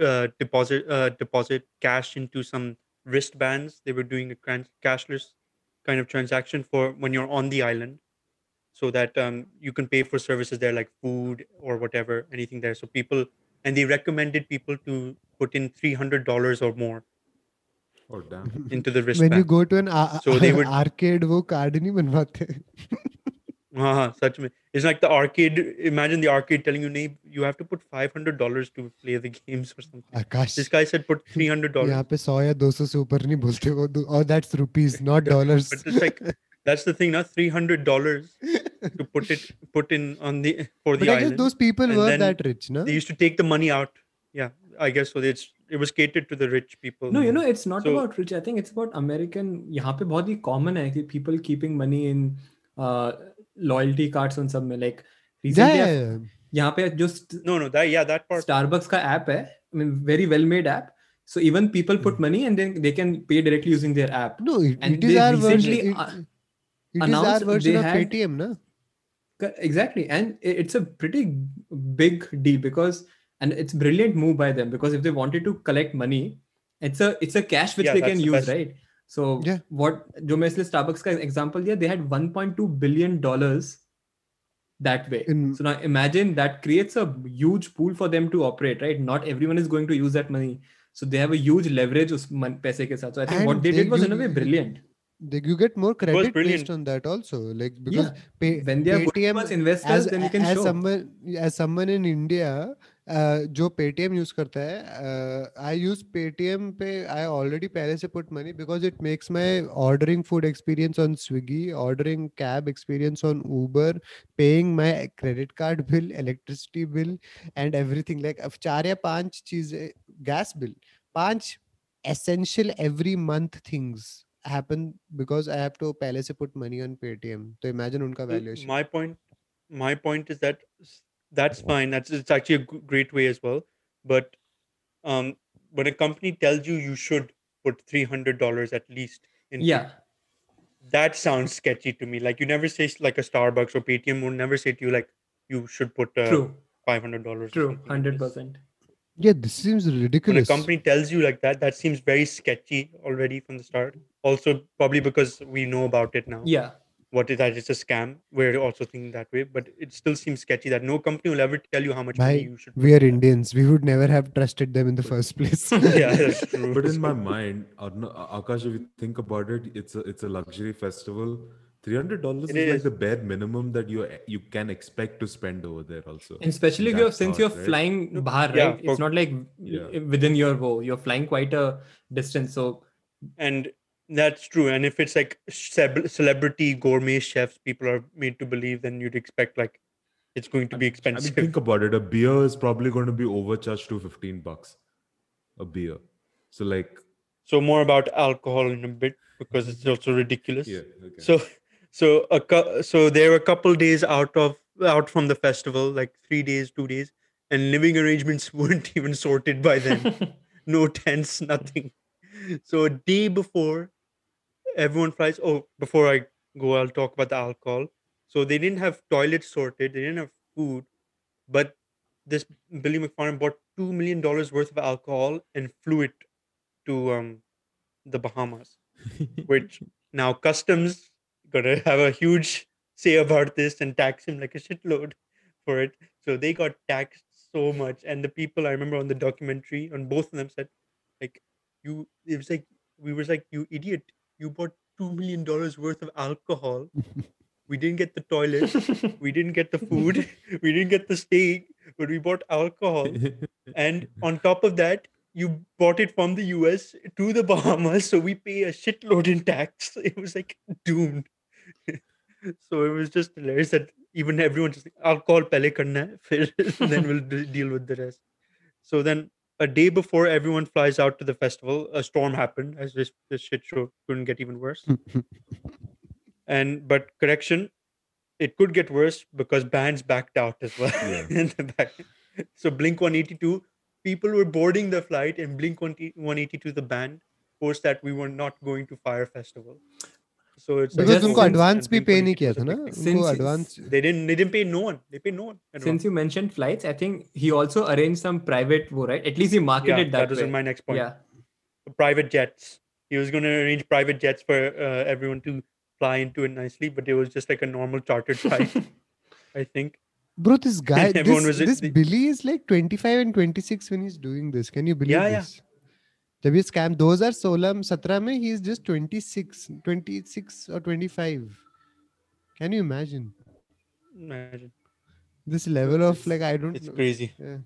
uh, deposit uh, deposit cash into some wristbands. They were doing a trans- cashless kind of transaction for when you're on the island, so that um, you can pay for services there like food or whatever, anything there. So people and they recommended people to put in three hundred dollars or more Oh damn. into the when wristband. you go to an a- So they would- arcade वो card नहीं बनवाते हाँ सच में it's like the arcade imagine the arcade telling you नहीं you have to put five hundred dollars to play the games or something Akash this guy said put three hundred dollars यहाँ पे सौ या दो सौ से ऊपर नहीं बोलते वो दो- और that's rupees not dollars but it's like that's the thing now three hundred dollars to put it put in on the for the but I guess island those people and were then that rich ना they used to take the money out yeah I guess so it's it was catered to the rich people No, you know, it's not So- about rich. I think it's about American. यहाँ पे बहुत ही common है कि people keeping money in uh, loyalty cards on सब में like yeah, recently yeah, I've- yeah. यहाँ पे जो st- no no that yeah that part Starbucks का app है I mean very well made app so even people put money and then they can pay directly using their app no it, And it is they our version recently, it, uh, it is our announced version they of had- Paytm ना Co- exactly and i- it's a pretty big deal because and it's brilliant move by them because if they wanted to collect money it's a it's a cash which Yeah, they that's can the use best. right so Yeah. what जो मैं इसलिए Starbucks का example दिया they had 1.2 billion dollars that way In- so now imagine that creates a huge pool for them to operate right not everyone is going to use that money so they have a huge leverage उस मन- पैसे के साथ so I think And what they they- did was in a you- way brilliant they you get more credit based on that also like because yeah. pay, when they are Paytm, investors then you can as show. as someone as someone in india uh, जो Paytm use करता है आई use Paytm पे आई already पहले से put money because it makes my ordering food experience on Swiggy ordering cab experience on Uber paying my credit card bill electricity bill and everything like चार या पाँच चीज़ें gas bill पाँच essential every month things happen because I have to पहले से put money on Paytm. तो imagine उनका Uh, valuation. My point, my point is that s- that's fine. That's it's actually a g- great way as well. But um, when a company tells you you should put three hundred dollars at least in, yeah that sounds sketchy to me. Like you never say s- like a Starbucks or Paytm would never say to you like you should put uh, true five hundred dollars. true 100% Yeah, this seems When a ridiculous. company tells you like that, that seems very sketchy already from the start. Also, probably because we know about it now. yeah what is that it's a scam we're also thinking that way but it still seems sketchy that no company will ever tell you how much money you should we are. Indians. We would never have trusted them in the first place. yeah that's true But in my mind, Arna- Akash, if you think about it, it's a it's a luxury festival. Three hundred dollars is like the bare minimum that you you can expect to spend over there. Also, And especially if you're That since thought, you're right? flying bahar, Yeah, right? It's not like Yeah. within your wo. You're flying quite a distance. So and that's true and if it's like celebrity gourmet chefs people are made to believe then you'd expect like it's going to be I mean, expensive think about it. A beer is probably going to be overcharged to fifteen bucks. A beer. So like, so more about alcohol in a bit because it's also ridiculous yeah. Okay. so so a so there were a couple days out of out from the festival like 3 days 2 days and living arrangements weren't even sorted by then no tents, nothing. So a day before everyone flies. Oh, before I go, I'll talk about the alcohol. So they didn't have toilets sorted, they didn't have food, but this Billy McFarland bought two million dollars worth of alcohol and flew it to um the Bahamas, which now customs gonna have a huge say about this and tax him like a shitload for it. So they got taxed so much, and the people I remember on the documentary on both of them said, like, you it was like we was like you idiot, you bought two million dollars worth of alcohol. We didn't get the toilet, we didn't get the food, we didn't get the steak, but we bought alcohol. And on top of that, you bought it from the US to the Bahamas, so we pay a shitload in tax. It was like doomed. so it was just hilarious that even everyone just alcohol pele karna hai, fir then we'll deal with the rest. So then a day before everyone flies out to the festival, a storm happened as this, this shit show couldn't get even worse. and but correction, it could get worse because bands backed out as well. Yeah. in the back. So Blink 182, people were boarding the flight, and Blink 182, the band, post that we were not going to Fire Festival. So it's like, Because because just उनको since- advance भी Blink पे नहीं 182 किया was a था ना big thing. उनको Since- advance They didn't. They didn't pay no one. They paid no one. advance. Since you mentioned flights, I think he also arranged some private, wo, right? At least he marketed yeah, it that, that, was way. my next point. Yeah. Private jets. He was going to arrange private jets for uh, everyone to fly into it nicely, but it was just like a normal chartered flight. I think. Bro, this guy, Everyone this, was- this they- Billy is like 25 and 26 when he's doing this. Can you believe Yeah, yeah. this? जब ये scam 2016 17 में he is just 26 26 or 25 can you imagine Imagine. this level of like i don't It's know crazy. yeah.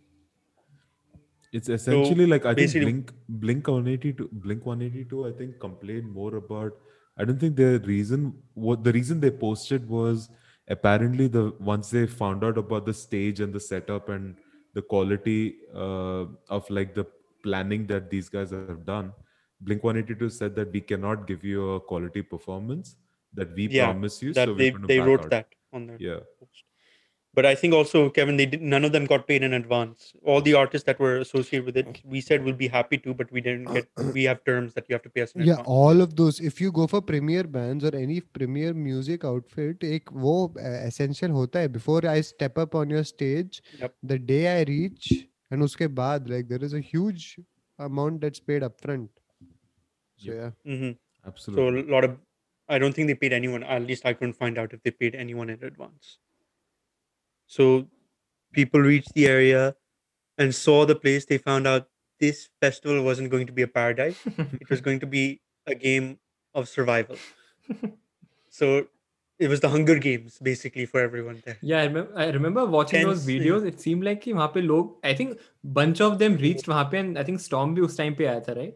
It's essentially like I think basically- Blink Blink 182 Blink 182 I think complained more about I don't think the reason what the reason they posted was apparently the once they found out about the stage and the setup and the quality uh, of like the planning that these guys have done, Blink 182 said that we cannot give you a quality performance that we yeah, promise you. That so they, they wrote out. that on their yeah. Post. But I think also, Kevin, they did, none of them got paid in advance. All the artists that were associated with it, oh. we said we'll be happy to, but we didn't get. we have terms that you have to pay us. yeah, advance. all of those. If you go for premier bands or any premier music outfit, ek wo eh, essential hota hai. Before I step up on your stage, yep. the day I reach and uske baad like there is a huge amount that's paid upfront. So yeah, yeah. Mm-hmm. absolutely so a lot of i don't think they paid anyone at least i couldn't find out if they paid anyone in advance. So people reached the area and saw the place. They found out this festival wasn't going to be a paradise. It was going to be a game of survival. So it was the Hunger Games basically for everyone there. Yeah, I remember, I remember watching those Tense, yeah. videos. It seemed like कि वहाँ पे लोग, I think bunch of them reached वहाँ पे and I think Storm भी उस time पे आया था, right?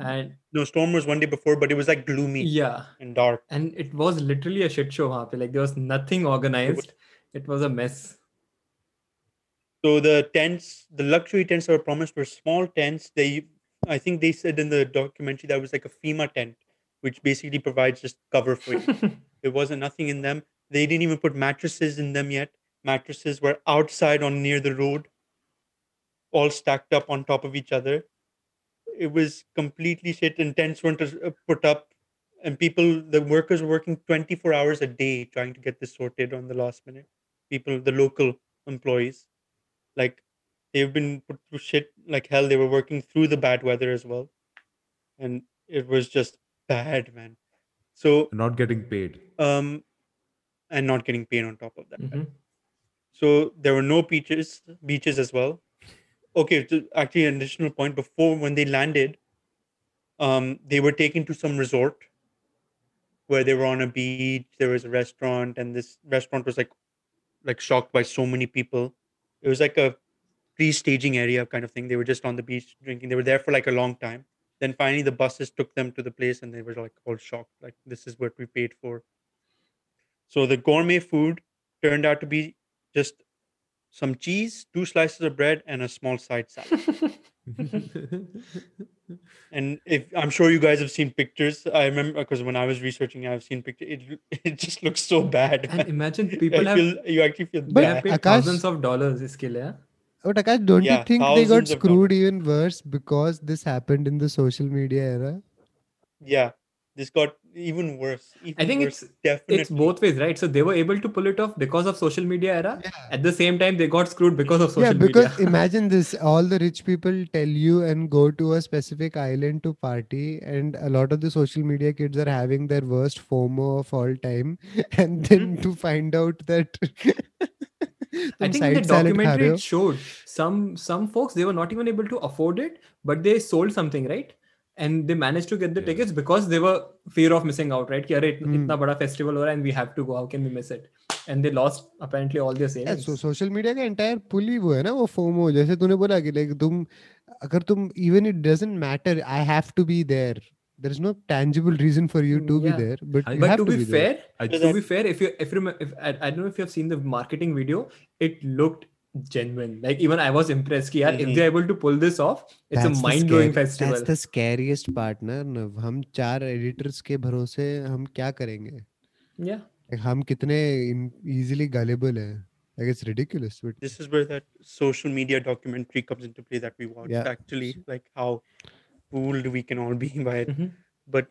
And No, Storm was one day before, but it was like gloomy yeah, and dark. and it was literally a shit show वहाँ पे. Like there was nothing organized. It was a mess. So the tents, the luxury tents that were promised were small tents. They, I think they said in the documentary that was like a FEMA tent, which basically provides just cover for you. there wasn't nothing in them. They didn't even put mattresses in them yet. Mattresses were outside on near the road, all stacked up on top of each other. It was completely shit, and tents weren't uh, put up. And people, the workers were working 24 hours a day trying to get this sorted on the last minute. People, the local employees, like they've been put through shit like hell. They were working through the bad weather as well. And it was just bad, man. So not getting paid um and not getting paid on top of that Mhm. so there were no beaches beaches as well okay so actually an additional point before when they landed um they were taken to some resort where they were on a beach. There was a restaurant, and this restaurant was like like shocked by so many people. It was like a pre-staging area kind of thing. They were just on the beach drinking. They were there for like a long time. Then finally, the buses took them to the place, and they were like all shocked, like this is what we paid for. So the gourmet food turned out to be just some cheese, two slices of bread, and a small side salad. And if I'm sure you guys have seen pictures, I remember because when I was researching, I've seen pictures. It it just looks so bad. And man. imagine I people have, feel, you actually feel But bad. have Akash- uh, thousands of dollars iske liye. Huh? But Akash, don't Yeah, you think they got screwed even worse because this happened in the social media era? Yeah, this got even worse. Even think worse, it's- definitely. It's both ways, right? So they were able to pull it off because of social media era. Yeah. At the same time, they got screwed because of social media. yeah, because media. imagine this: all the rich people tell you and go to a specific island to party, and a lot of the social media kids are having their worst FOMO of all time, and mm-hmm. then to find out that I तुम think in the side salad खा रहे documentary हो it showed some some folks they were not even able to afford it, but they sold something, right? And they managed to get the Yeah. tickets because they were fear of missing out, right? कि अरे इत- Hmm. इतना बड़ा festival हो रहा है and we have to go. How can we miss it? And they lost apparently all their Yeah, savings. so social media का entire pull ही वो है ना वो FOMO जैसे तूने बोला कि like तुम अगर तुम even it doesn't matter I have to be there There is no tangible reason for you to Yeah. be there but I- you but have to be, there. fair, I to be fair, if you if you if I, I don't know if you have seen the marketing video, it looked genuine. Like even I was impressed. Ki, yaar, mm-hmm. if Mhm. they're able to pull this off, it's That's a mind blowing scary- festival. That's the scariest part ना नव हम चार editors के भरोसे हम क्या करेंगे Yeah. Like, हम कितने easily gullible हैं like it's ridiculous but this is where that social media documentary comes into play that we watched. Yeah. Actually, like how fooled we can all be by it. Mhm. But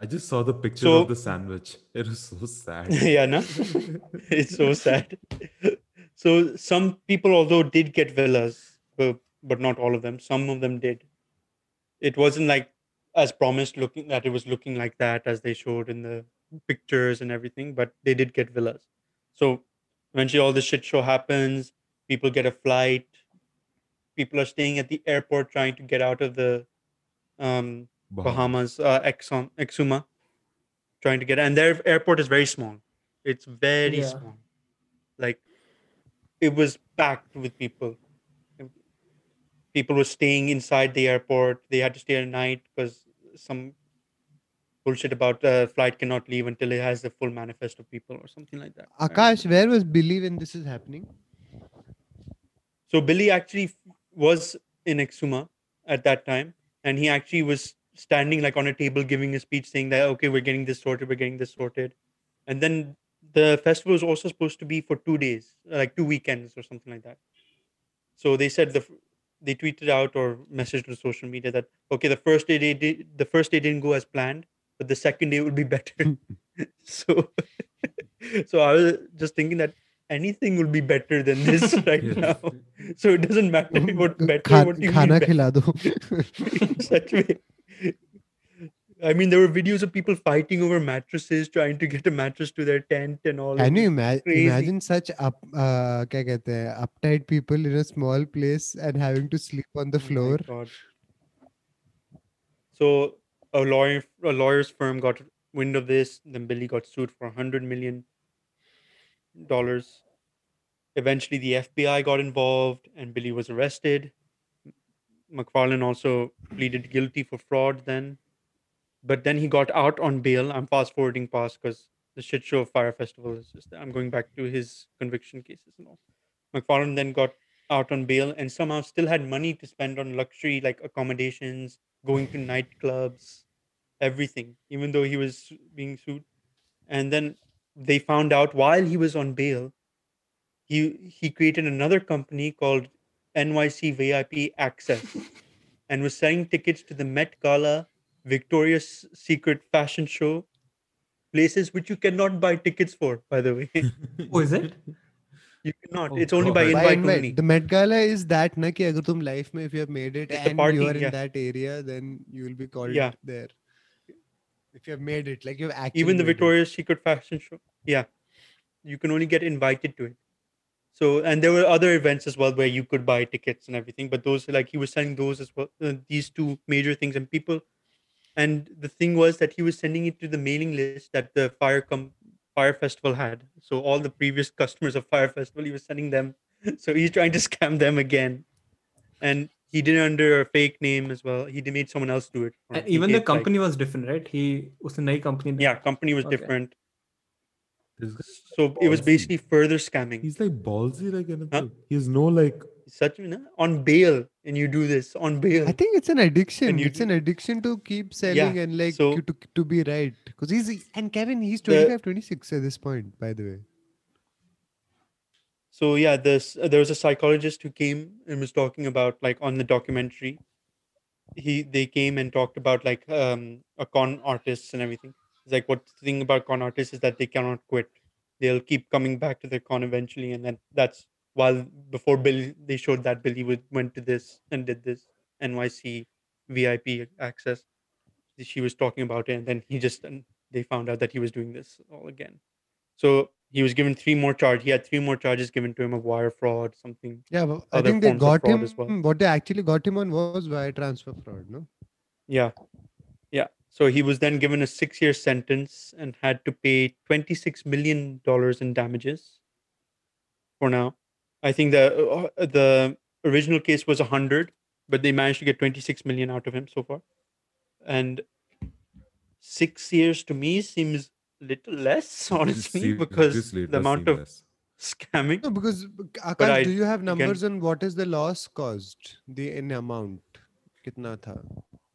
I just saw the picture So- of the sandwich. It was so sad. yeah, no, it's so sad. So some people, although did get villas, but, but not all of them. Some of them did. It wasn't like as promised looking that it was looking like that as they showed in the pictures and everything, but they did get villas. So eventually all the shit show happens, people get a flight, people are staying at the airport trying to get out of the um Bahamas, uh, Exxon, Exuma, trying to get, and their airport is very small. It's very Yeah. small. Like it was packed with people. People were staying inside the airport. They had to stay at night because some bullshit about uh, flight cannot leave until it has the full manifest of people or something like that. Akash where was Billy when this is happening So Billy actually was in Exuma at that time, and he actually was standing like on a table giving a speech saying that okay, we're getting this sorted, we're getting this sorted, and then the festival was also supposed to be for two days, like two weekends or something like that. So they said the they tweeted out or messaged on social media that okay, the first day they did, the first day didn't go as planned, but the second day would be better. so, so I was just thinking that anything will be better than this right now. So it doesn't matter um, what uh, better Kha- what you khana khila do. such way. I mean, there were videos of people fighting over mattresses, trying to get a mattress to their tent and all. Can you ima- imagine such up, uh, kya kehte hai, uptight people in a small place and having to sleep on the oh floor? Oh so a lawyer, a lawyer's firm got wind of this. Then Billy got sued for 100 million dollars. Eventually, the FBI got involved, and Billy was arrested. McFarland also pleaded guilty for fraud then, but then he got out on bail. I'm fast forwarding past because the shit show of Fire Festival is just. I'm going back to his conviction cases and all. McFarland then got out on bail and somehow still had money to spend on luxury like accommodations, going to nightclubs, everything, even though he was being sued. And then they found out while he was on bail, he he created another company called NYC VIP Access, and was selling tickets to the Met Gala, Victoria's Secret fashion show, places which you cannot buy tickets for. By the way, oh, is it? You cannot. Oh, it's only God. by invite, by only. The Met Gala is that na ki agar tum life mein if you have made it it's and party, you are in that area, then you will be called yeah. there. If you have made it, like you have actually even the made it. Victoria's Secret fashion show. Yeah, you can only get invited to it. So, and there were other events as well where you could buy tickets and everything. But those, like he was selling those as well. Uh, these two major things, and people and the thing was that he was sending it to the mailing list that the fire com- fire festival had so all the previous customers of fire festival he was sending them so he's trying to scam them again and he did it under a fake name as well he made someone else do it And even the gave, like- company was different, right? He was a new company. yeah company was Okay. different This guy, so it was basically further scamming he's like ballsy, like anything. Huh? He has no like. such you know, on bail and you do this on bail I think it's an addiction. you It's an addiction to keep selling and like so- to, to be right. Because he's and Kevin, he's The- 25, 26 at this point, by the way. So yeah this uh, there was a psychologist who came and was talking about like on the documentary. He they came and talked about like um a con artists and everything. It's like what the thing about con artists is that they cannot quit. They'll keep coming back to their con eventually. And then that's while before bill they showed that billy would, went to this and did this nyc vip access. She was talking about it and then he just and they found out that he was doing this all again. So he was given three more charge. He had three more charges given to him of wire fraud, something. Yeah, well, I think they got him. as well. What they actually got him on was wire transfer fraud, no? Yeah, yeah. So he was then given a six-year sentence and had to pay twenty-six million dollars in damages. For now, I think the uh, the original case was a hundred, but they managed to get twenty-six million out of him so far, and six years to me seems little less, honestly, see, because the amount of less. scamming. No, because Akash, do you have numbers can... on what is the loss caused? The in amount, kitna tha?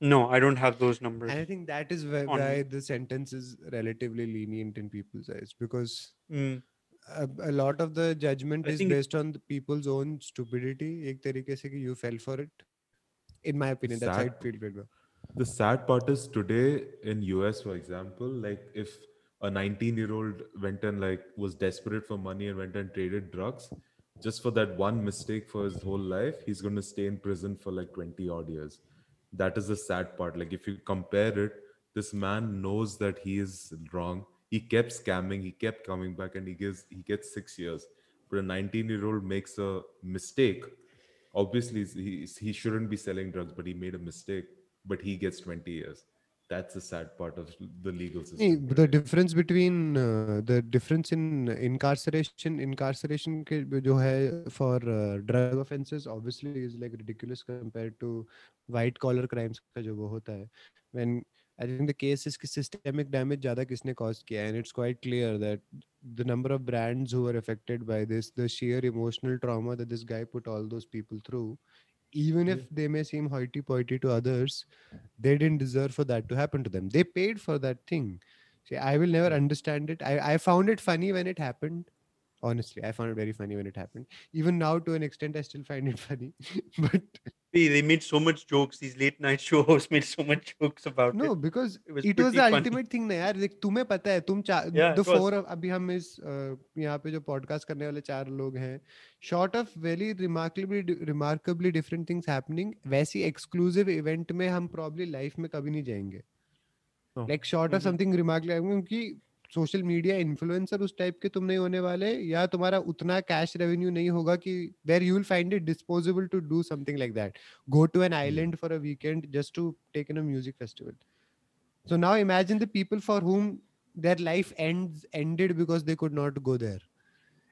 No, I don't have those numbers. And I think that is why, why the sentence is relatively lenient in people's eyes because mm. a, a, lot of the judgment I is based on people's own stupidity. Ek se ki you fell for it. In my opinion, sad, that's how it feels. The sad part is today in US, for example, like if a 19 year old went and like was desperate for money and went and traded drugs, just for that one mistake for his whole life, he's going to stay in prison for like 20 odd years. That is the sad part. Like if you compare it, this man knows that he is wrong. He kept scamming, he kept coming back, and he gives he gets six years. But a 19 year old makes a mistake. Obviously, he, he shouldn't be selling drugs, but he made a mistake. But he gets 20 years that's the sad part of the legal system. the difference between uh, the difference in incarceration incarceration for uh, drug offenses obviously is like ridiculous compared to white collar crimes when i think the case is systemic damage jada kisne caused kiya and it's quite clear that the number of brands who were affected by this the sheer emotional trauma that this guy put all those people through even if they may seem hoity-toity to others they didn't deserve for that to happen to them they paid for that thing See, I will never understand it. I, I found it funny when it happened. Honestly, I found it very funny when it happened. Even now, to an extent, I still find it funny. but Hey, they made so much jokes. These late night show hosts made so much jokes about no, it. because It was it was the funny. ultimate thing ना यार देख तुम्हें पता है तुम चार four of अभी हम इस uh, यहाँ पे जो podcast करने वाले चार लोग हैं short of very remarkably remarkably different things happening वैसी exclusive event में हम probably life में कभी नहीं जाएँगे No. like short of Mhm. something remarkable क्योंकि सोशल मीडिया इन्फ्लुएंसर उस टाइप के तुम नहीं होने वाले या तुम्हारा उतना कैश रेवेन्यू नहीं होगा कि where you will find it disposable to do something like that go to an island for a weekend just to take in a music festival. So now imagine the people for whom their life ends ended because they could not go there.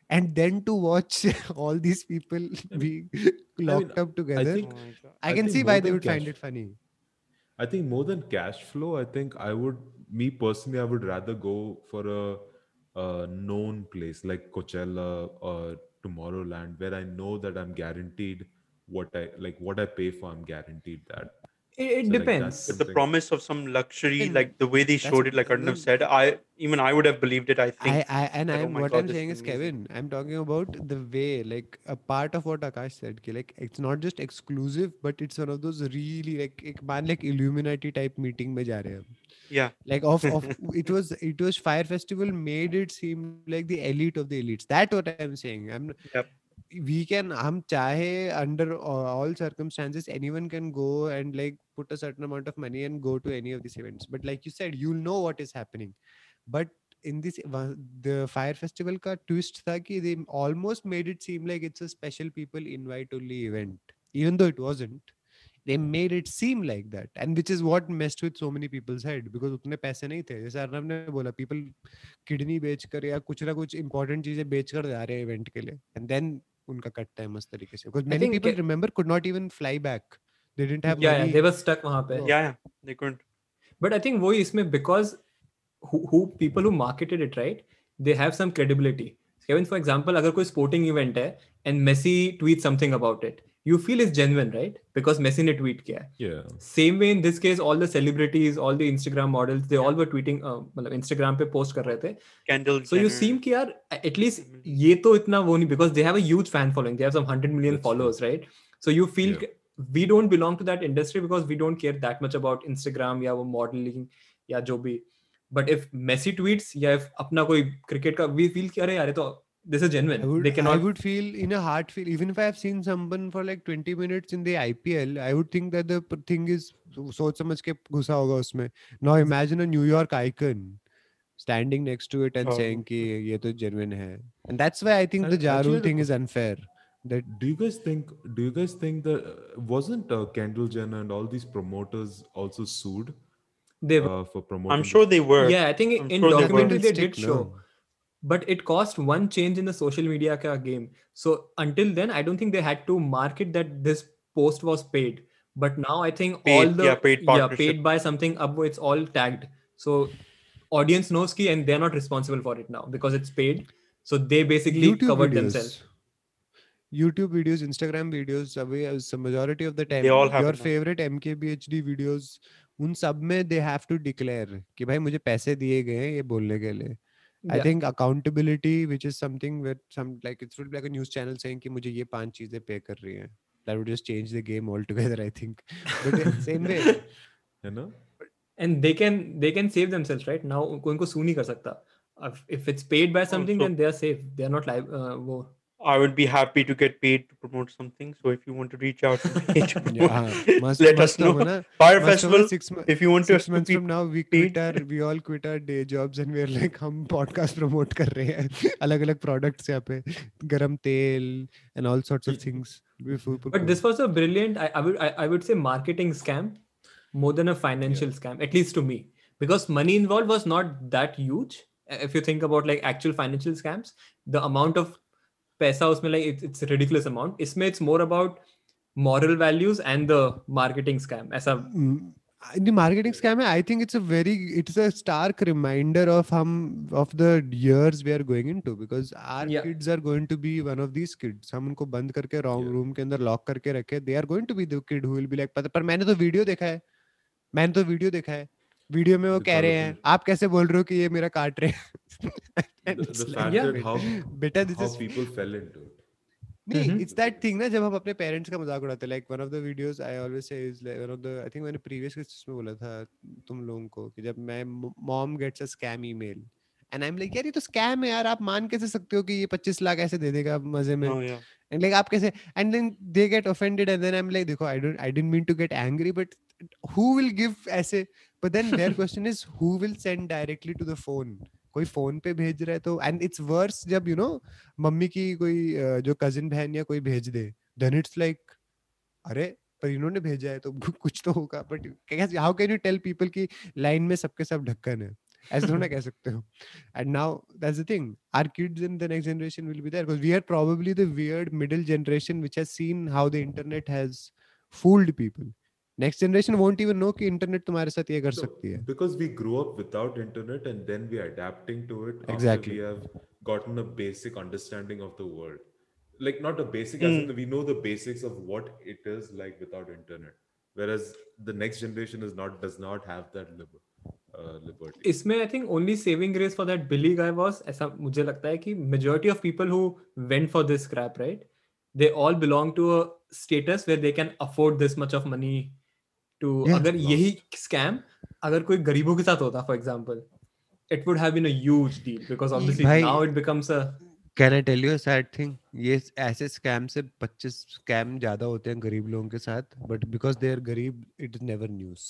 And then to watch all these people being locked up together, I, think- Oh my God. I can think see more why they than would find cash- it funny. I think more than cash flow, I think I would, me personally, I would rather go for a, a known place like Coachella or Tomorrowland, where I know that I'm guaranteed what I like, what I pay for. I'm guaranteed that. It, it so depends. Like the promise of some luxury, like the way they showed it, like Arnav said, I even I would have believed it. I think. I, I and I'm oh what God, I'm saying is, Kevin. I'm talking about the way, like a part of what Akash said, ki, like it's not just exclusive, but it's one of those really like ek man like Illuminati type meeting. Mein ja rahe yeah like of, of it was it was fire festival made it seem like the elite of the elites that's what i'm saying i'm yep. We can hum chahe under all circumstances anyone can go and like put a certain amount of money and go to any of these events but like you said you'll know what is happening but in this the fire festival ka twist tha ki they almost made it seem like it's a special people invite only event even though it wasn't they made it seem like that and which is what messed with so many people's head because उतने पैसे नहीं थे जैसे अर्नब ने बोला people kidney बेचकर या कुछ ना कुछ important चीज़ें बेचकर जा रहे हैं इवेंट के लिए and then उनका कट टाइम मस्त तरीके से। Because many people remember could not even fly back they didn't have या दे वर स्टक वहाँ पे। या या they couldn't but I think वो इसमें because who people who marketed it right they have some credibility Kevin for example अगर कोई sporting event है and Messi tweet something about it you feel it's genuine right because Messi ने tweet किया है Yeah. same way in this case all the celebrities all the Instagram models they all were tweeting uh, मतलब Instagram पे post कर रहे थे Kendall. so you seem कि यार at least ये तो इतना वो नहीं because they have a huge fan following they have some 100 million That's followers, true. right so you feel Yeah. we don't belong to that industry because we don't care that much about Instagram या वो modeling या जो भी but if Messi tweets या if अपना कोई cricket का we feel कि अरे यार तो this is genuine. I would, they cannot. I would feel in a heart feel even if I have seen someone for like 20 minutes in the IPL, I would think that the thing is so much. के होगा उसमें. Now imagine a New York icon standing next to it and oh. saying that ये तो genuine है. And that's why I think and the Ja Rule thing is unfair. That do you guys think? Do you guys think that uh, wasn't uh, Kendall Jenner and all these promoters also sued? They were uh, for promoting. I'm sure they were. Yeah, I think I'm in sure documentary they, they did show. No but it cost one change in the social media ka game so until then i don't think they had to market that this post was paid but now i think all Paid, the yeah, paid partnership. paid by something up it's all tagged so audience knows ki and they're not responsible for it now because it's paid so they basically YouTube covered videos. themselves YouTube videos, Instagram videos, away as the majority of the time, They all have your it now. favorite MKBHD videos, उन सब में they have to declare कि भाई मुझे पैसे दिए गए हैं ये बोलने के लिए. I think accountability, which is something where some like it would be like a news channel saying कि मुझे ये पाँच चीज़ें pay कर रही हैं. That would just change the game altogether, I think. But in same way, You know? and they can they can save themselves right now कोई उनको sue नहीं कर सकता if, if it's paid by something Also- then they are safe they are not liable. uh, वो I would be happy to get paid to promote something. So if you want to reach out to me to promote, yeah, हाँ, must, let us must know. होगा ना. Fire Must Festival. होगा six, mo- If you want to, six to months be from now we paid. quit our we all quit our day jobs and we're like हम podcast promote कर रहे हैं अलग अलग products यहाँ पे गरम तेल and all sorts of things We full- But this was a brilliant, I, I would I, I would say marketing scam more than a financial scam, at least to me. Because money involved was not that huge. Uh, If you think about like actual financial scams, the amount of पैसा उसमें like it's ridiculous amount इसमें it's more about moral values and the marketing scam ऐसा the marketing scam i think it's a very it's a stark reminder of hum of the years we are going into because our yeah. kids are going to be one of these kids hum unko band karke wrong yeah. room के अंदर lock करके रखे they are going to be the kid who will be like पता पर मैंने तो video देखा है मैंने तो वीडियो देखा है वीडियो में वो कह रहे हैं आप कैसे बोल रहे हो कि ये मेरा काट रहे हैं बेटा this how is people fell नहीं. इट्स दैट थिंग ना जब हम अपने पेरेंट्स का मज़ाक उड़ाते like one of the videos I always say is like one of the I think मैंने प्रीवियस में बोला था तुम लोगों को कि जब मैं mom gets a scam email and I am like यार ये तो स्कैम है यार आप मान कैसे सकते हो कि ये 25 लाख ऐसे दे देगा मज़े में? एंड लाइक आप कैसे and then they get offended and then I am like देखो I don't I didn't mean to get angry but who will give ऐसे but then their question is who will send directly to the phone? कोई phone पे भेज रहा है तो and it's worse जब you you know know, मम्मी की कोई जो कजिन बहन या कोई भेज दे देन इट्स लाइक अरे पर इन्होंने भेजा है तो कुछ तो होगा but how can you tell people की लाइन में सबके सब ढक्कन है? ऐसे थोड़ा कह सकते हो। And now that's the thing our kids in the next generation will be there because we are probably the weird middle generation which has seen how the internet has fooled people. Next generation won't even know कि internet तुम्हारे साथ ये कर so, सकती है because we grow up without internet and then we are adapting to it exactly we have gotten a basic understanding of the world like not a basic mm. as in we know the basics of what it is like without internet whereas the next generation is not does not have that liber, uh, liberty इसमें i think only saving grace for that billy guy was ऐसा मुझे लगता है कि majority of people who went for this crap right they all belong to a status where they can afford this much of money to अगर यही scam अगर कोई गरीबों के साथ होता for example it would have been a huge deal because obviously now it becomes a can I tell you a sad thing ये ऐसे स्कैम से 25 स्कैम ज़्यादा होते हैं गरीब लोगों के साथ बट बिकॉज़ दे आर गरीब it is never news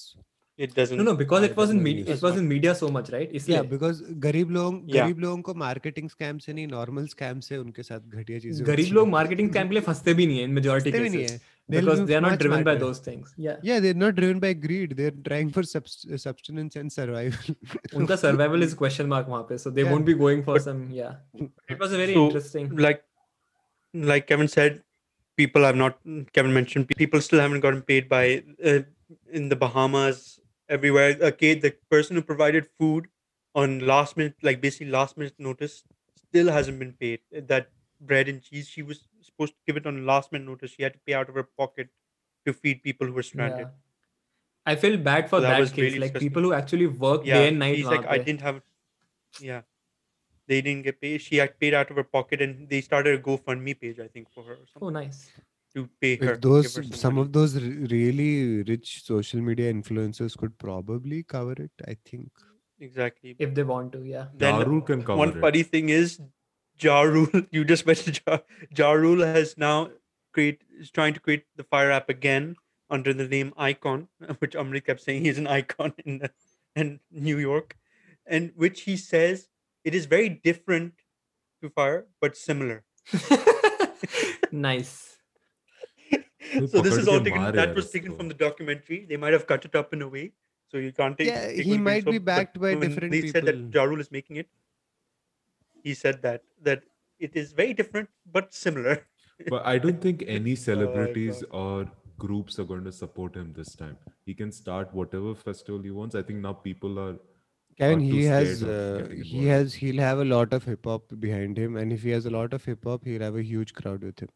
it doesn't. No, no, because it was in media. It was in media so much, right? इसलिए बिकॉज़ गरीब लोग Yeah. गरीब लोगों को मार्केटिंग स्कैम से नहीं नॉर्मल स्कैम से उनके साथ घटिया चीज़ें गरीब लोग मार्केटिंग स्कैम के लिए फंसते भी नहीं है इन मेजॉरिटी केसेस है They'll because they are not driven matter. by those things. Yeah. Yeah, they're not driven by greed. They're trying for subs substance and survival. Unka survival is question mark wahan pe, so they yeah. won't be going for but, some. Yeah. It was a very so, interesting. Like, like Kevin said, people have not. Kevin mentioned people still haven't gotten paid by uh, in the Bahamas everywhere. Okay, the person who provided food on last minute, like basically last minute notice, still hasn't been paid. That bread and cheese she was supposed to give it on last minute notice. She had to pay out of her pocket to feed people who were stranded. Yeah. I feel bad for so that, that case. Really like disgusting. people who actually work yeah, day and night. He's like, I didn't have. Yeah, they didn't get paid. She had paid out of her pocket, and they started a GoFundMe page, I think, for her. Oh, nice. To pay her. If those her some, some of those really rich social media influencers could probably cover it, I think. Exactly. If they want to, yeah. Then Daru can cover one it. funny thing is Ja Rule, you just mentioned Ja, Rule has now create is trying to create the Fire app again under the name Icon, which Amrit kept saying he's an icon in the, in New York, and which he says it is very different to Fire but similar. nice. so this is all taken. That was taken from the documentary. They might have cut it up in a way, so you can't take. Yeah, he might be backed by different they people. They said that Ja Rule is making it. He said that that it is very different but similar. But I don't think any Oh celebrities or groups are going to support him this time. He can start whatever festival he wants. I think now people are Kevin, he too has scared of uh, getting he has he'll have a lot of hip hop behind him, and if he has a lot of hip hop, he'll have a huge crowd with him.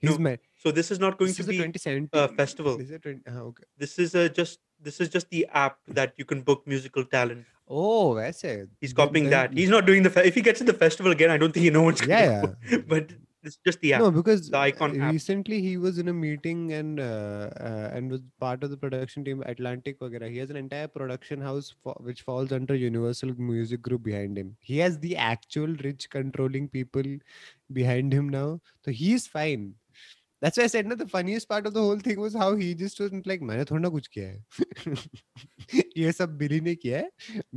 He's no. So this is not going this to be a, a festival. This is, a 20, uh, okay. this is a just this is just the app that you can book musical talent. Oh, that's it. He's copying then, that. He's not doing the fe- if he gets in the festival again. I don't think he knows what's yeah, yeah. but it's just the app. No, because the icon recently app. he was in a meeting and uh, uh, and was part of the production team Atlantic Vagera. He has an entire production house for, which falls under Universal Music Group behind him. He has the actual rich controlling people behind him now, so he's fine. That's why I said, no, the funniest part of the whole thing was how he just wasn't like, मैंने थोड़ा ना कुछ किया है ये सब बिली ने किया है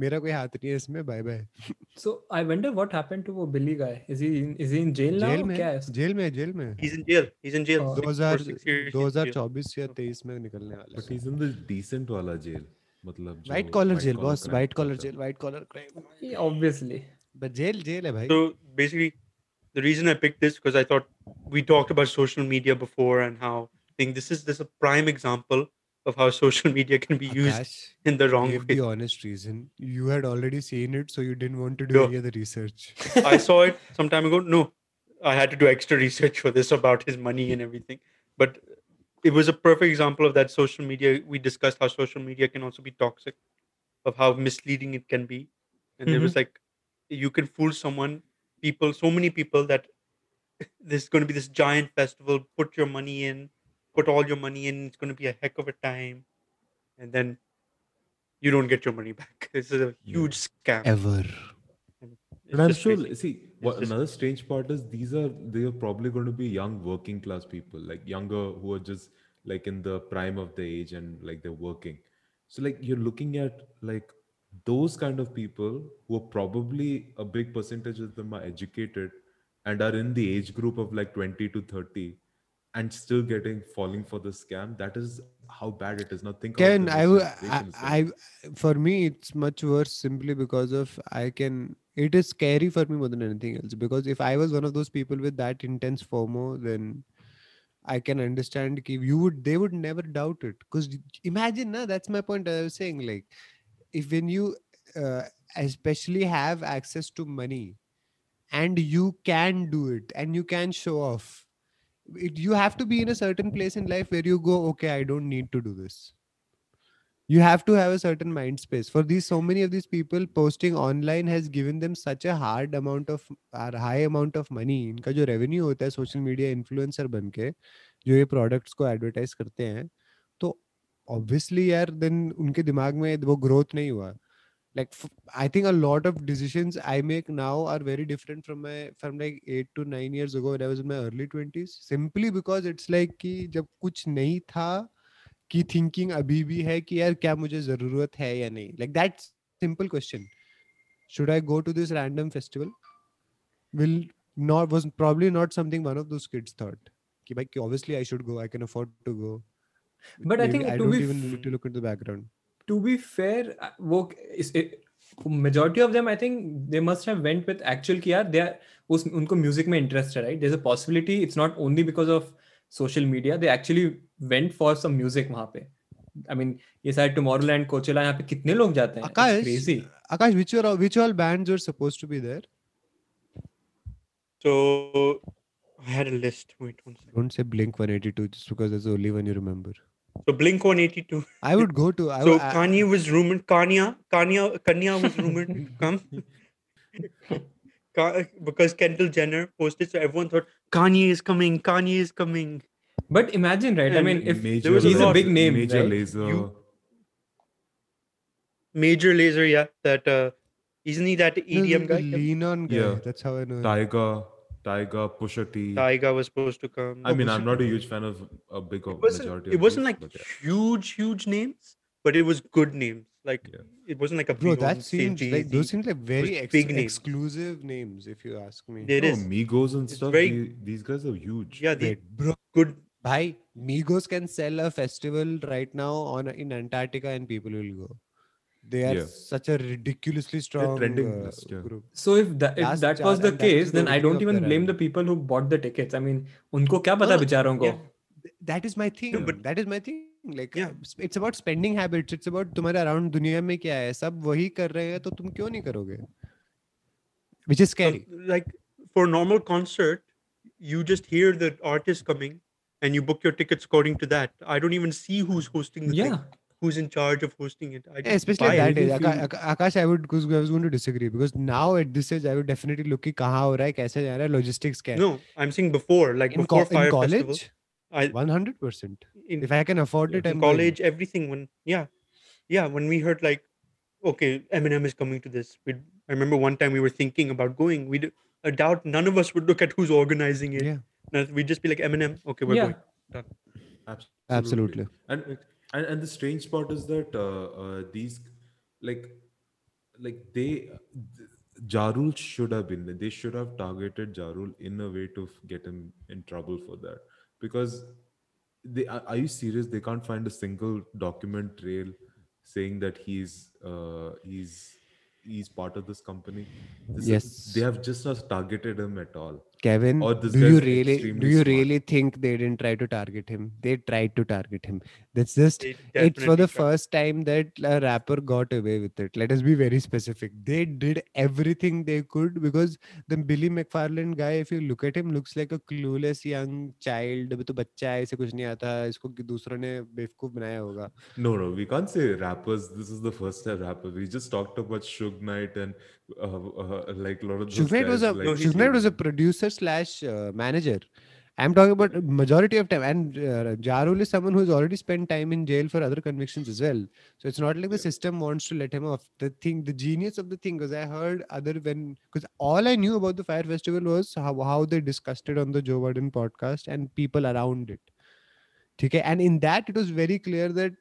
मेरा कोई हाथ नहीं है इसमें bye bye So I wonder what happened to वो Billy guy. Is he in, is he in jail now? Jail or में क्या है है? जेल में है, जेल में He's in jail. He's in jail. Oh. 2000 six years he's in jail. 2024 या 23 में निकलने वाला but he's in the decent wala jail. मतलब वाइट जो collar white jail collar boss white collar है। Jail white collar crime obviously. But jail jail है भाई So basically, the reason I picked this because I thought we talked about social media before and how I think this is this is a prime example of how social media can be used Akash in the wrong way. the honest reason you had already seen it so you didn't want to do No. any other research I saw it some time ago. No, I had to do extra research for this about his money and everything. But it was a perfect example of that social media. We discussed how social media can also be toxic, of how misleading it can be. And there mm-hmm. was like, you can fool someone, people, so many people that there's going to be this giant festival. Put your money in, put all your money in. It's going to be a heck of a time. And then you don't get your money back. This is a Yeah. huge scam. ever It's But I'm sure. crazy. See, what just- another strange part is these are they are probably going to be young working class people, like younger who are just like in the prime of the age and like they're working. So like you're looking at like those kind of people who are probably a big percentage of them are educated and are in the age group of like 20 to 30 and still getting falling for the scam. That is how bad it is. Now think about I, the w- situation I. I, for me, it's much worse simply because of I can. It is scary for me more than anything else because if I was one of those people with that intense FOMO, then I can understand. You would, they would never doubt it. Because imagine, na, that's my point. I was saying, like, if when you uh, especially have access to money and you can do it and you can show off it, you have to be in a certain place in life where you go okay i don't need to do this you have to have a certain mind space for these so many of these people posting online has given them such a hard amount of or high amount of money इनका जो revenue होता है social media influencer बन के जो ये products को advertise करते हैं ऑब्वियसली यार देन उनके दिमाग में वो ग्रोथ नहीं हुआ। Like I think a lot of decision I make now are very different from my from like eight to nine years ago I was my early twenties simply because it's like कि जब कुछ नहीं था कि thinking अभी भी है कि यार क्या मुझे ज़रूरत है या नहीं। Like that simple question should I go to this random festival will not was probably not something one of this kids thought कि भाई obviously I should go I can afford to go But Maybe I think I to don't be even f- need to look into the background. to be fair uh, वो इस majority of them I think they must have went with actual कि यार they are उस उनको music में interest है right there's a possibility it's not only because of social media they actually went for some music वहाँ पे I mean ये सारे Tomorrowland Coachella यहाँ पे कितने लोग जाते हैं Akash, crazy Akash, which are which all bands were supposed to be there? So I had a list. Wait one second. Don't say Blink 182 just because that's the only one you remember. So Blink 182. I would go to. I, so I, Kanye was rumored. Kanye, Kanye, Kanye was rumored to come. Because Kendall Jenner posted, so everyone thought Kanye is coming. Kanye is coming. but imagine right I mean if major, was he's a lot- big name major right? laser. You- Major Lazer, yeah, that uh, isn't he that EDM the guy? Lean on guy. Yeah. That's how I know. him. Tiger, Tiger, Pusha T. Tyga was supposed to come. I mean, Pusha I'm not a huge fan of a big It wasn't. majority. It of wasn't these, like yeah. huge, huge names, but it was good names. Like Yeah. it wasn't like a Bro, that Beyonce, seems like those Jay-Z. seems like very ex- big names. exclusive names, if you ask me. It No, is. Migos and It's stuff. very- the- these guys are huge. Yeah, they Wait, bro, good. Bhai, Migos can sell a festival right now on in Antarctica and people will go They are Yeah. such a ridiculously strong trending uh, list, yeah. group. So if that if Last that char- was the and that case, is the then I opening don't of even their blame the album. people who bought the tickets. I mean, उनको क्या No, पता no, बेचारों को? yeah. Th- That is my thing. but- that is my thing. Like, Yeah. uh, s- it's about spending habits. It's about तुम्हारे around दुनिया में क्या है. सब वही कर रहे हैं तो तुम क्यों नहीं करोगे? Which is Um, scary. like for a normal concert, you just hear the artist coming and you book your tickets according to that. I don't even see who's hosting the thing, Yeah. who's in charge of hosting it. I yeah, especially at that age, Akash, Akash, I would I was going to disagree because now at this age, I would definitely look at kaha ho raha hai, kaise ja raha logistics care. No, I'm saying before, like in before co- Fire in college, Festival. 100%. If I can afford it, I'm college, going. everything. When yeah, yeah, when we heard like, okay, Eminem is coming to this. we I remember one time we were thinking about going. We, I doubt none of us would look at who's organizing it. Yeah. We'd just be like Eminem. Okay, we're yeah. going. Done. Absolutely. Absolutely. And and and the strange part is that uh, uh, these like like they th- Ja Rule should have been there. They should have targeted Ja Rule in a way to get him in trouble for that. Because they are, are you serious? They can't find a single document trail saying that he's uh, he's he's part of this company. This is- Yes. they have just not targeted him at all. Kevin, do you really do you smart. really think they didn't try to target him? They tried to target him. That's just it's for the tried. first time that a rapper got away with it. Let us be very specific. They did everything they could because the Billy McFarland guy, if you look at him, looks like a clueless young child. अभी तो बच्चा है इसे कुछ नहीं आता इसको कि दूसरों ने बेवकूफ़ बनाया होगा No, no, we can't say rappers. This is the first time rappers. We just talked about Suge Knight and uh, uh, like a lot of those Suge Knight was a like No, he's Suge Knight Suge was a producer slash uh, manager. I'm talking about majority of time, and uh, Ja Rule is someone who's already spent time in jail for other convictions as well. So it's not like the system wants to let him off. The thing, the genius of the thing, because I heard other when because all I knew about the Fire Festival was how, how they discussed it on the Joe Budden podcast and people around it. Okay, and in that it was very clear that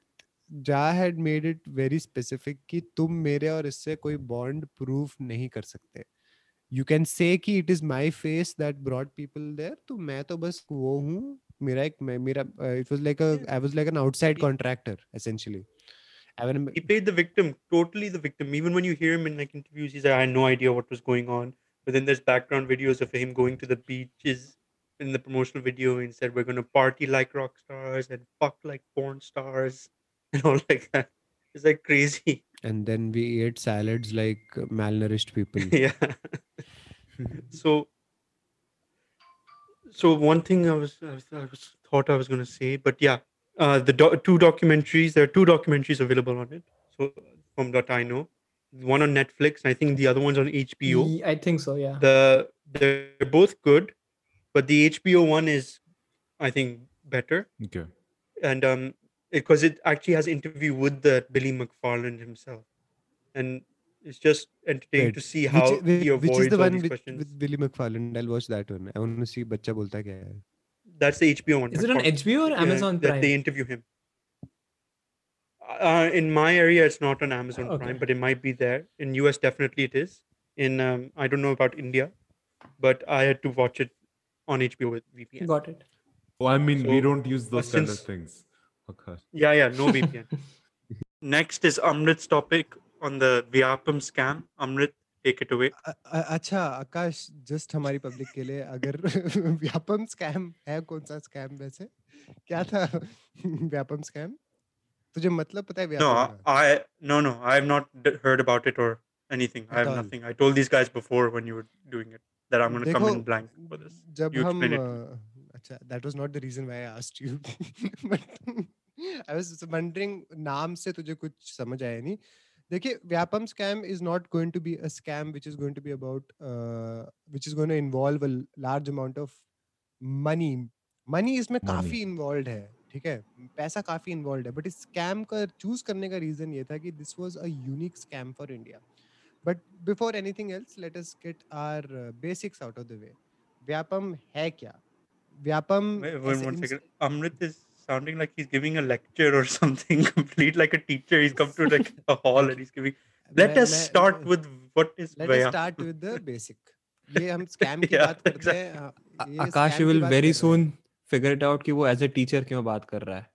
Ja had made it very specific कि तुम मेरे और इससे कोई bond proof नहीं कर सकते you can say कि it is my face that brought people there तो मैं तो बस वो हूँ मेरा एक मेरा it was like a I was like an outside contractor essentially He played the victim, totally the victim. Even when you hear him in like interviews, he's like, I had no idea what was going on. But then there's background videos of him going to the beaches in the promotional video and said we're gonna party like rock stars and fuck like porn stars and all like that. It's like crazy. and then we ate salads like uh, malnourished people yeah. so so one thing I was, I was I was thought I was gonna say, but yeah, uh, the do- two documentaries. There are two documentaries available on it. So from what I know, one on Netflix. I think the other one's on HBO. I think so. Yeah. The they're both good, but the HBO one is, I think, better. Okay. And um, because it actually has interview with the Billy McFarland himself, and it's just entertaining Wait, to see which, how i- whi- he avoids which is the all one these with, questions. with Billy McFarland I'll watch that one I want to see बच्चा बोलता क्या है That's the HBO one. Is it on McFarlane. HBO or Yeah, Amazon that Prime? they interview him. Uh, in my area, it's not on Amazon Okay. Prime, but it might be there. In US, definitely it is. In um, I don't know about India, but I had to watch it on HBO with VPN. Got it. Oh, I mean, we So, don't use uh, those kind of since- things. Okay. Yeah, yeah, no VPN. Next is Amrit's topic on the Vyapam scam. Amrit, take it away. अ- अ- अच्छा आकाश just हमारी public के लिए अगर Vyapam scam है कौन सा scam वैसे क्या था व्यापम स्कैम तुझे मतलब पता है No, व्यापम का I no no, I have not d- heard about it or anything. I At have all. nothing. I told these guys before when you were doing it that I'm going to come देखो in blank for this. जब You hmm. Uh, अच्छा that was not the reason why I asked you but I was wondering नाम से तुझे कुछ समझ आया नहीं। देखिए Vyapam scam is not going to be a scam which is going to be about which is going to involve a large amount of money. Money इसमें काफ़ी इन्वॉल्व है ठीक है? पैसा काफ़ी इन्वॉल्व है बट इस स्कैम का चूज़ करने का रीजन ये था कि this was a unique scam for India but before anything else let us get our basics out of the way Vyapam है क्या? Vyapam Wait, wait sounding like he's giving a lecture or something complete like a teacher. He's come to like a hall and he's giving. Let us start with what is let us start with the basic ये हम scam की बात करते हैं हाँ, कर रहे हैं। soon figure it out कि वो एज ए टीचर क्यों बात कर रहा है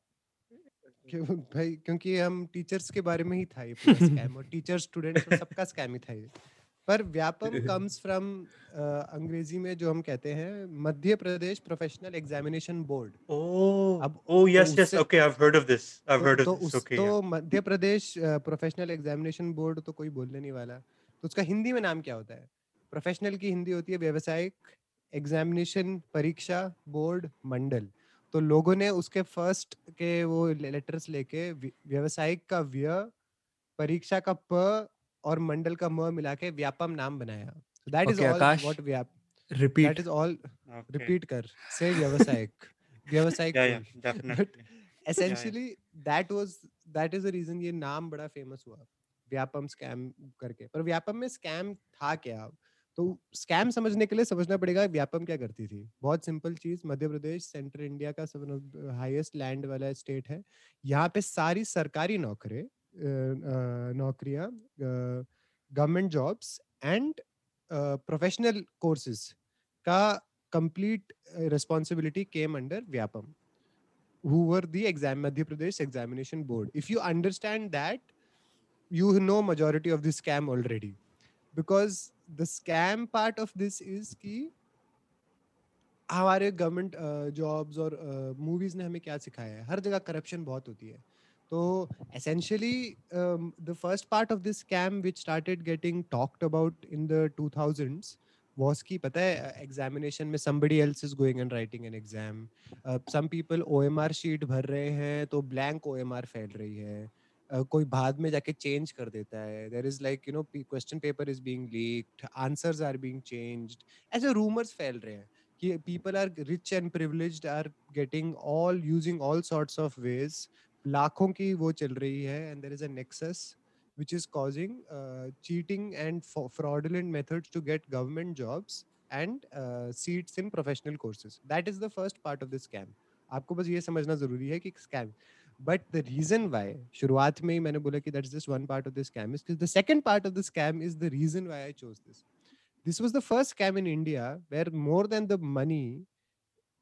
क्यों भाई क्योंकि हम टीचर्स के बारे में ही था ये पूरा स्कैम और टीचर स्टूडेंट्स सबका स्कैम ही था ये पर व्यापम कम्स फ्रॉम अंग्रेज़ी में जो हम कहते हैं Madhya Pradesh professional examination board अब तो, तो. तो Madhya Pradesh professional examination board तो कोई बोलने नहीं वाला। तो उसका हिंदी में नाम क्या होता है? प्रोफेशनल की हिंदी होती है व्यावसायिक एग्जामिनेशन परीक्षा बोर्ड मंडल। तो लोगों ने उसके फ़र्स्ट के वो लेटर्स लेके व्यावसायिक का व्य परीक्षा का प और मंडल का म मिला के व्यापम नाम बनाया। दैट इज़ ऑल व्हाट व्याप that repeat is all repeat कर। से व्यावसायिक व्यावसायिक yeah, बोल। definitely. essentially that was that is ये नाम बड़ा फ़ेमस हुआ व्यापम स्कैम करके। पर व्यापम में स्कैम था क्या? तो स्कैम समझने के लिए समझना पड़ेगा व्यापम क्या करती थी। बहुत सिंपल चीज़ मध्य प्रदेश सेंट्रल इंडिया का हाईएस्ट लैंड वाला स्टेट है। यहाँ पे सारी सरकारी नौकरी नौकरियाँ government jobs and professional courses का complete responsibility came under Vyapam हुर the exam Madhya Pradesh examination board if you understand that you know majority of this scam already because the scam part of this is की हमारे government jobs और movies ने हमें क्या सिखाया है? हर जगह करप्शन बहुत होती है। तो essentially the first part of this scam which started getting talked about in the 2000s was कि पता है एग्जामिनेशन में somebody else is going and writing an exam. Some people O M R sheet भर रहे हैं तो blank O M are फैल रही है। uh, कोई बाद में जाके चेंज कर देता है। There is like you know question paper is being leaked answers are being changed ऐसे रूमर्स फैल रहे हैं कि people are rich and privileged are getting all using all sorts of ways लाखों की वो चल रही है and there is a nexus which is causing uh, cheating and fa- fraudulent get government jobs and uh, seats in professional courses. That is the first part of the scam. आपको बस ये समझना ज़रूरी है कि scam but the reason why शुरुआत में ही मैंने बोला कि that's just one part of the scam is the second part of the scam is the reason why I chose this this was the first scam in India where more than the money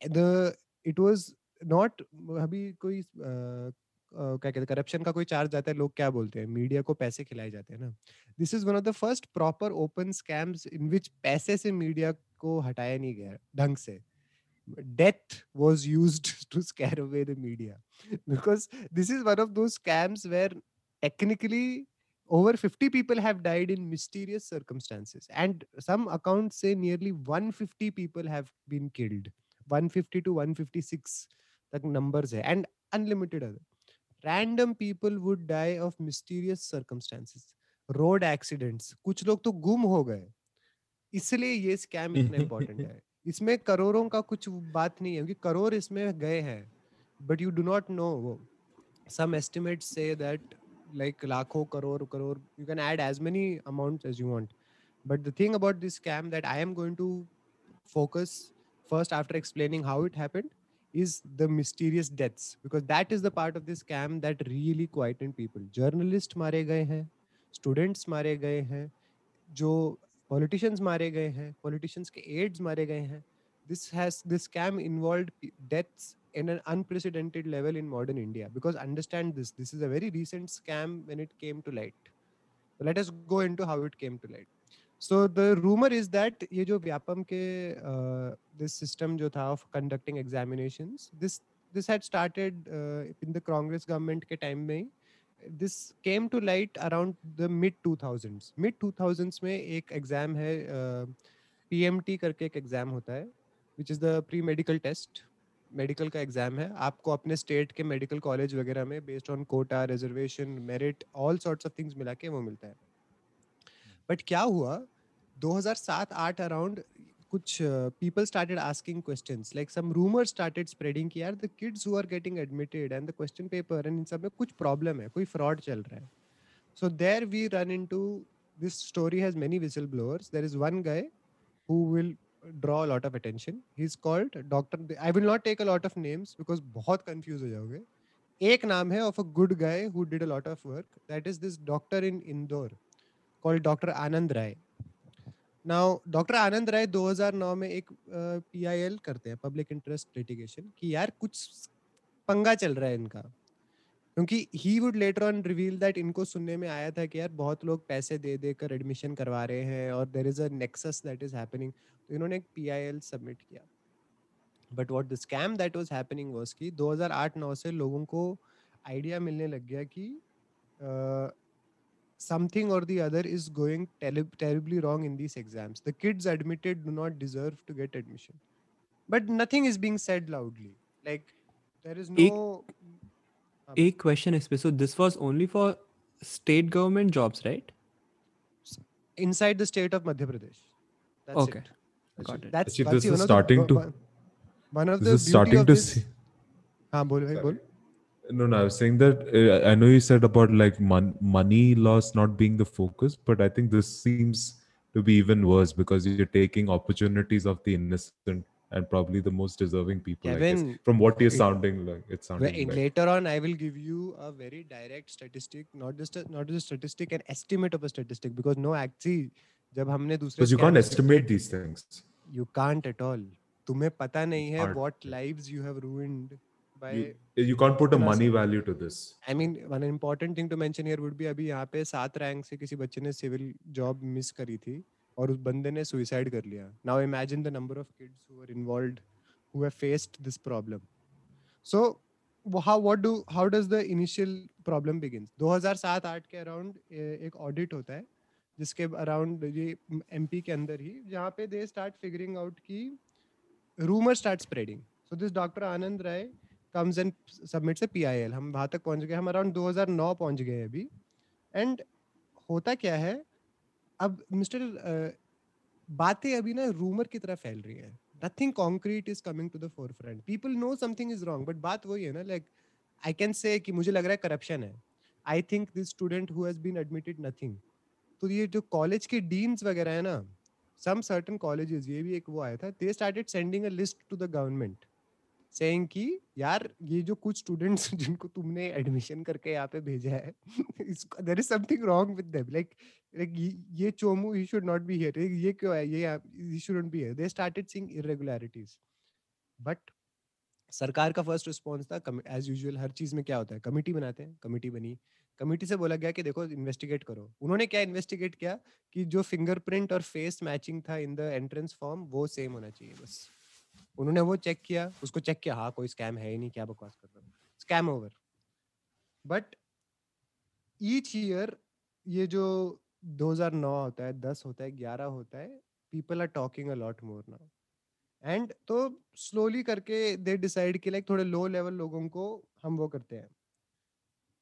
the it was not अभी कोई uh, uh, क्या कहते हैं corruption का कोई charge जाता है, लोग क्या बोलते हैं मीडिया को पैसे खिलाए जाते हैं ना। This is one of the first proper open scams in which पैसे से मीडिया को हटाया नहीं गया ढंग से। Death was use to scare away the media because this is one of those scams where technically over fifty people have died in mysterious circumstances and some account say nearly one fifty people have been killed one fifty two one fifty six तक numbers random people would die of mysterious circumstances road accidents कुछ लोग तो गुम हो गए। इसलिए ये scam इतना इम्पोर्टेंट है। इसमें करोड़ों का कुछ बात नहीं है क्योंकि करोड़ इसमें गए हैं but you do not know वो। Some estimate say that like लाखों crore crore you can add as many amount as you want but the thing about this scam that I am going to focus first after explaining how it happened is the mysterious deaths because that is the part of this scam that really quietened people journalists मारे गए हैं students मारे गए हैं जो politicians मारे गए हैं politicians के aides मारे गए हैं this has this scam involved pe- deaths in an unprecedented level in modern India because understand this this is a very recent scam when it came to light so let us go into how it came to light So the rumour is that ये जो व्यापम के this system जो था of conducting examination this this had started in the Congress government के time में this came to light around the mid two thousands mid two thousands में एक exam है पी एम टी करके एक एग्ज़ाम होता है which is the pre medical test medical का एग्ज़ाम है. आपको अपने स्टेट के मेडिकल कॉलेज वगैरह में based on quota reservation merit all sorts of things मिला के वो मिलता है. बट क्या हुआ? 2007-8 अराउंड कुछ people started asking questions like some rumour started spreading कि यार the kids who are getting admitted and the question paper and इन सब में कुछ प्रॉब्लम है, कोई फ्रॉड चल रहा है so there we run into this story has many whistle blowers there is one guy who will draw a lot of attention. He's called Dr. I will not take a lot of names because बहुत confuse हो जाओगे. एक नाम है of a good guy who did a lot of work. That is this doctor in Indore called Dr. Anand Rai. Now Dr. Anand Rai 2009 में एक PIL करते हैं पब्लिक Interest Litigation, कि यार कुछ पंगा चल रहा है इनका क्योंकि he would later on reveal that इनको सुनने में आया था कि यार बहुत लोग पैसे दे, देकर एडमिशन करवा रहे हैं और there is a nexus that is happening तो इन्होंने एक पीआईएल सबमिट किया but what the scam that was happening was कि 2008-9 से लोगों को आइडिया मिलने लग गया कि समथिंग और the other is going terribly wrong in these exams the kids admitted do not deserve to get admission but nothing is being said loudly like there is एक- नो एक question is so this was only for state government jobs right inside the state of Madhya Pradesh. That's Okay. it. got it That's, Actually, that's this the- is one of the starting bo- to- one- one of this the is beauty starting of to this. see हाँ बोल भाई बोल No, no, I was saying that uh, I know you said about like mon- money loss not being the focus, but I think this seems to be even worse because you're taking opportunities of the innocent and probably the most deserving people. I guess. Kevin, From what you're it- sounding like, it's Well, sounding in- like. later on I will give you a very direct statistic not just a, not just a statistic an estimate of a statistic because no actually जब हमने दूसरे Because you can't scams- estimate these things. you can't at all तुम्हें पता नहीं है Hard. what lives you have ruined By You, you can't put a money value to this. I mean one important thing to mention here would be अभी यहाँ पे सात rank से किसी बच्चे ने सिविल जॉब मिस करी थी और उस बंदे ने सुइसाइड कर लिया। Now imagine the number of kids who are involved who have faced this problem so how what do how does the initial problem begins? 2007-8 के अराउंड एक ऑडिट होता है जिसके अराउंड ये एमपी के अंदर ही जहाँ पे दे स्टार्ट फिगरिंग आउट की rumour start spreading so this doctor Anand Rai comes and submits a PIL हम वहाँ तक पहुँच गए, हम अराउंड 2009 पहुँच गए अभी। एंड होता क्या है, अब मिस्टर बातें अभी ना रूमर की तरह फैल रही है। Nothing concrete is coming to the forefront people know something is wrong but बात वही है ना लाइक आई कैन से कि मुझे लग रहा है करप्शन है। I think this student who has been admitted nothing तो ये जो कॉलेज के डीन्स वगैरह है ना सम सर्टन कॉलेजेस ये भी एक वो आया था they started sending a list to the government saying कि, यार, ये जो कुछ स्टूडेंट्स जिनको तुमने एडमिशन करके यहाँ पे भेजा है there is something wrong with them like like ये Chomu he should not be here ये क्यों है? ये he shouldn't be here they started seeing irregularities but सरकार का फ़र्स्ट रिस्पॉन्स था एज यूजुअल हर चीज़ में क्या होता है? कमिटी बनाते हैं. कमिटी बनी। कमिटी से बोला गया कि देखो इन्वेस्टिगेट करो। उन्होंने क्या इन्वेस्टिगेट किया कि जो फिंगरप्रिंट और फेस मैचिंग था इन द एंट्रेंस फॉर्म वो सेम होना चाहिए, बस। उन्होंने वो चेक किया उसको चेक किया हाँ कोई स्कैम है ही नहीं क्या बकवास कर रहा हूँ? Scam over. But each year ये जो 2009 होता है 10 होता है 11 होता है people are talking a lot more now and तो स्लोली करके दे डिसाइड कि लाइक थोड़े लो लेवल लोगों को हम वो करते हैं।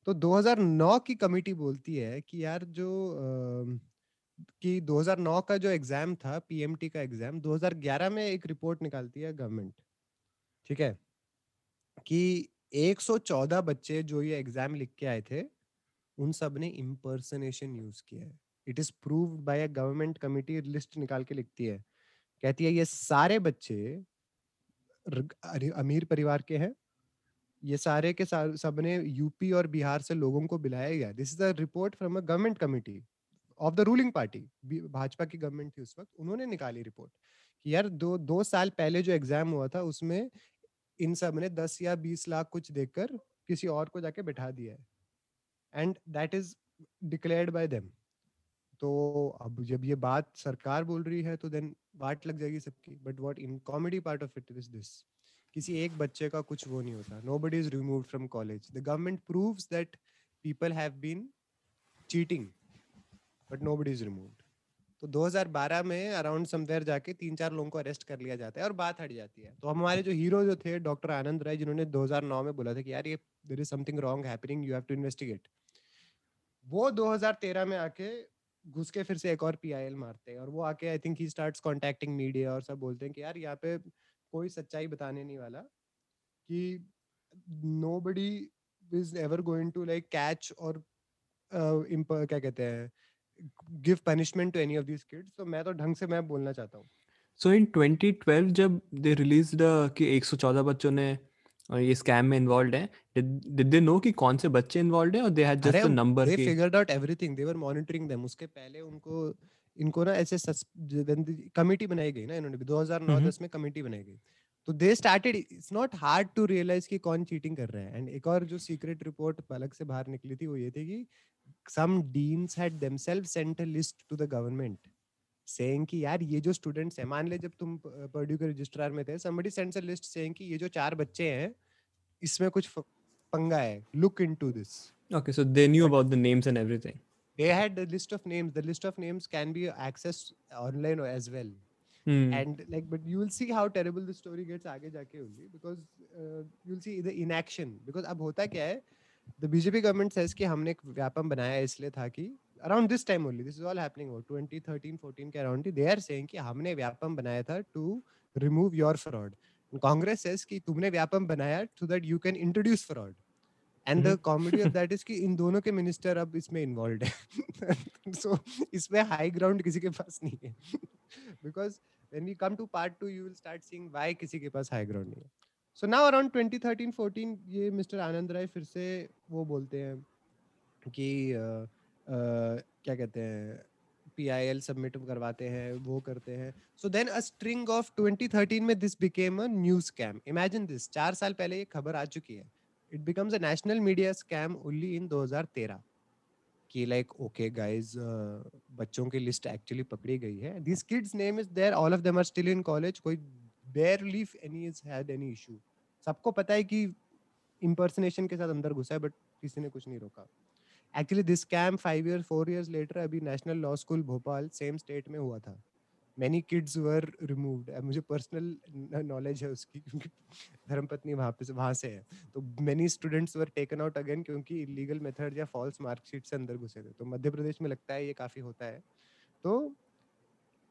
तो 2009 की कमिटी बोलती है कि यार जो अ, कि 2009 का जो एग्ज़ाम था, पीएमटी का एग्ज़ाम 2011 में एक रिपोर्ट निकालती है गवर्नमेंट। ठीक है? कि 114 बच्चे जो ये एग्ज़ाम लिख के आए थे, उन सबने इम्पर्सनेशन यूज़ किया है। It is proved by a government committee list निकाल के लिखती है। कहती है, ये सारे बच्चे अमीर परिवार के हैं। ये सारे के सबने यूपी और बिहार से लोगों को बुलाया गया this is a report from a government committee of the ruling party Bhajpa की गवर्नमेंट थी उस वक्त, उन्होंने निकाली रिपोर्ट कि यार दो दो साल पहले जो एग्ज़ाम हुआ था, उसमें इन सबने दस या बीस लाख कुछ देकर किसी और को जाके बैठा दिया है। And that is declared by them तो अब जब ये बात सरकार बोल रही है तो देन वाट लग जाएगी सबकी। But what in comedy part of it is this किसी एक बच्चे का कुछ वो नहीं होता। Nobody is remove from college the government proves that people have been cheating but nobody is removed तो 2012 में अराउंड समवेयर जाके तीन चार लोगों को अरेस्ट कर लिया जाता है और बात हट जाती है। तो हमारे जो हीरो जो थे डॉक्टर आनंद राय, जिन्होंने 2009 में बोला था कि यार ये there is something wrong happening you have to investigate वो 2013 में आके घुस के फिर से एक और पीआईएल मारते हैं और वो आके I think he starts contacting media और सब बोलते हैं कि यार यहाँ पे कोई सच्चाई बताने नहीं वाला कि nobody is ever going to like catch और क्या कहते हैं give punishment to any of these kids तो मैं तो ढंग से मैं बोलना चाहता हूँ। सो इन 2012 जब दे रिलीज्ड कि 114 बच्चों ने ये स्कैम में इन्वॉल्व हैं डिड दे नो कि कौन से बच्चे इन्वॉल्व हैं? और they had just the number they की figured out everything they were monitoring them उसके पहले उनको इनको ना ऐसे कमिटी बनाई गई ना इन्होंने भी 2009-10 में कमिटी बनाई गई। तो they started it's not hard to realise कि कौन चीटिंग कर रहा है। एंड एक और जो सीक्रेट रिपोर्ट अलग से बाहर निकली थी वो ये थी कि some deans had themselves sent a list to the government saying कि यार ये जो स्टूडेंट्स हैं मान ले जब तुम पर्ड्यू के रजिस्ट्रार में थे somebody sends a list saying कि ये जो चार बच्चे हैं इसमें कुछ पंगा है look into this Okay, so they knew about the names and everything. they had the list of names the list of names can be accessed online as well Hmm. and like but you will see how terrible the story gets आगे जाके only because uh, you'll see the inaction because अब होता क्या है the BJP government says कि हमने एक व्यापम बनाया इसलिए था कि around this time only this is all happening over 2013 14 के ही they are saying कि हमने व्यापम बनाया था to remove your fraud. and Congress says कि तुमने व्यापम बनाया so that you can introduce fraud. And the comedy of that is कि इन दोनों के मिनिस्टर अब इसमें इन्वॉल्व है. सो इसमें हाई ग्राउंड किसी के पास नहीं है. Because when we come to part two you will start seeing why किसी के पास हाई ग्राउंड नहीं है. सो नाउ अराउंड 2013 14 ये मिस्टर आनंद राय फिर से वो बोलते हैं कि अ, अ, क्या कहते हैं पीआईएल सबमिट करवाते हैं वो करते हैं। So then a string of 2013 में this became a news scam imagine this चार साल पहले ये खबर आ चुकी है। It becomes a national media scam only in 2013 कि okay guys uh, बच्चों की लिस्ट एक्चुअली पकड़ी गई है। These kids name is there all of them are still in college कोई barely any has had any issue. सबको पता है कि impersonation के साथ अंदर घुसा है बट किसी ने कुछ नहीं रोका। Actually this scam five year four years later अभी national law school Bhopal same state में हुआ था। मैनी किड्स वर रिमूव्ड मुझे पर्सनल नॉलेज है उसकी, क्योंकि धर्मपत्नी वहाँ पे वहाँ से है। तो many students were taken out again क्योंकि इलीगल मेथड या फॉल्स मार्कशीट से अंदर घुसे थे। तो मध्य प्रदेश में लगता है ये काफ़ी होता है। तो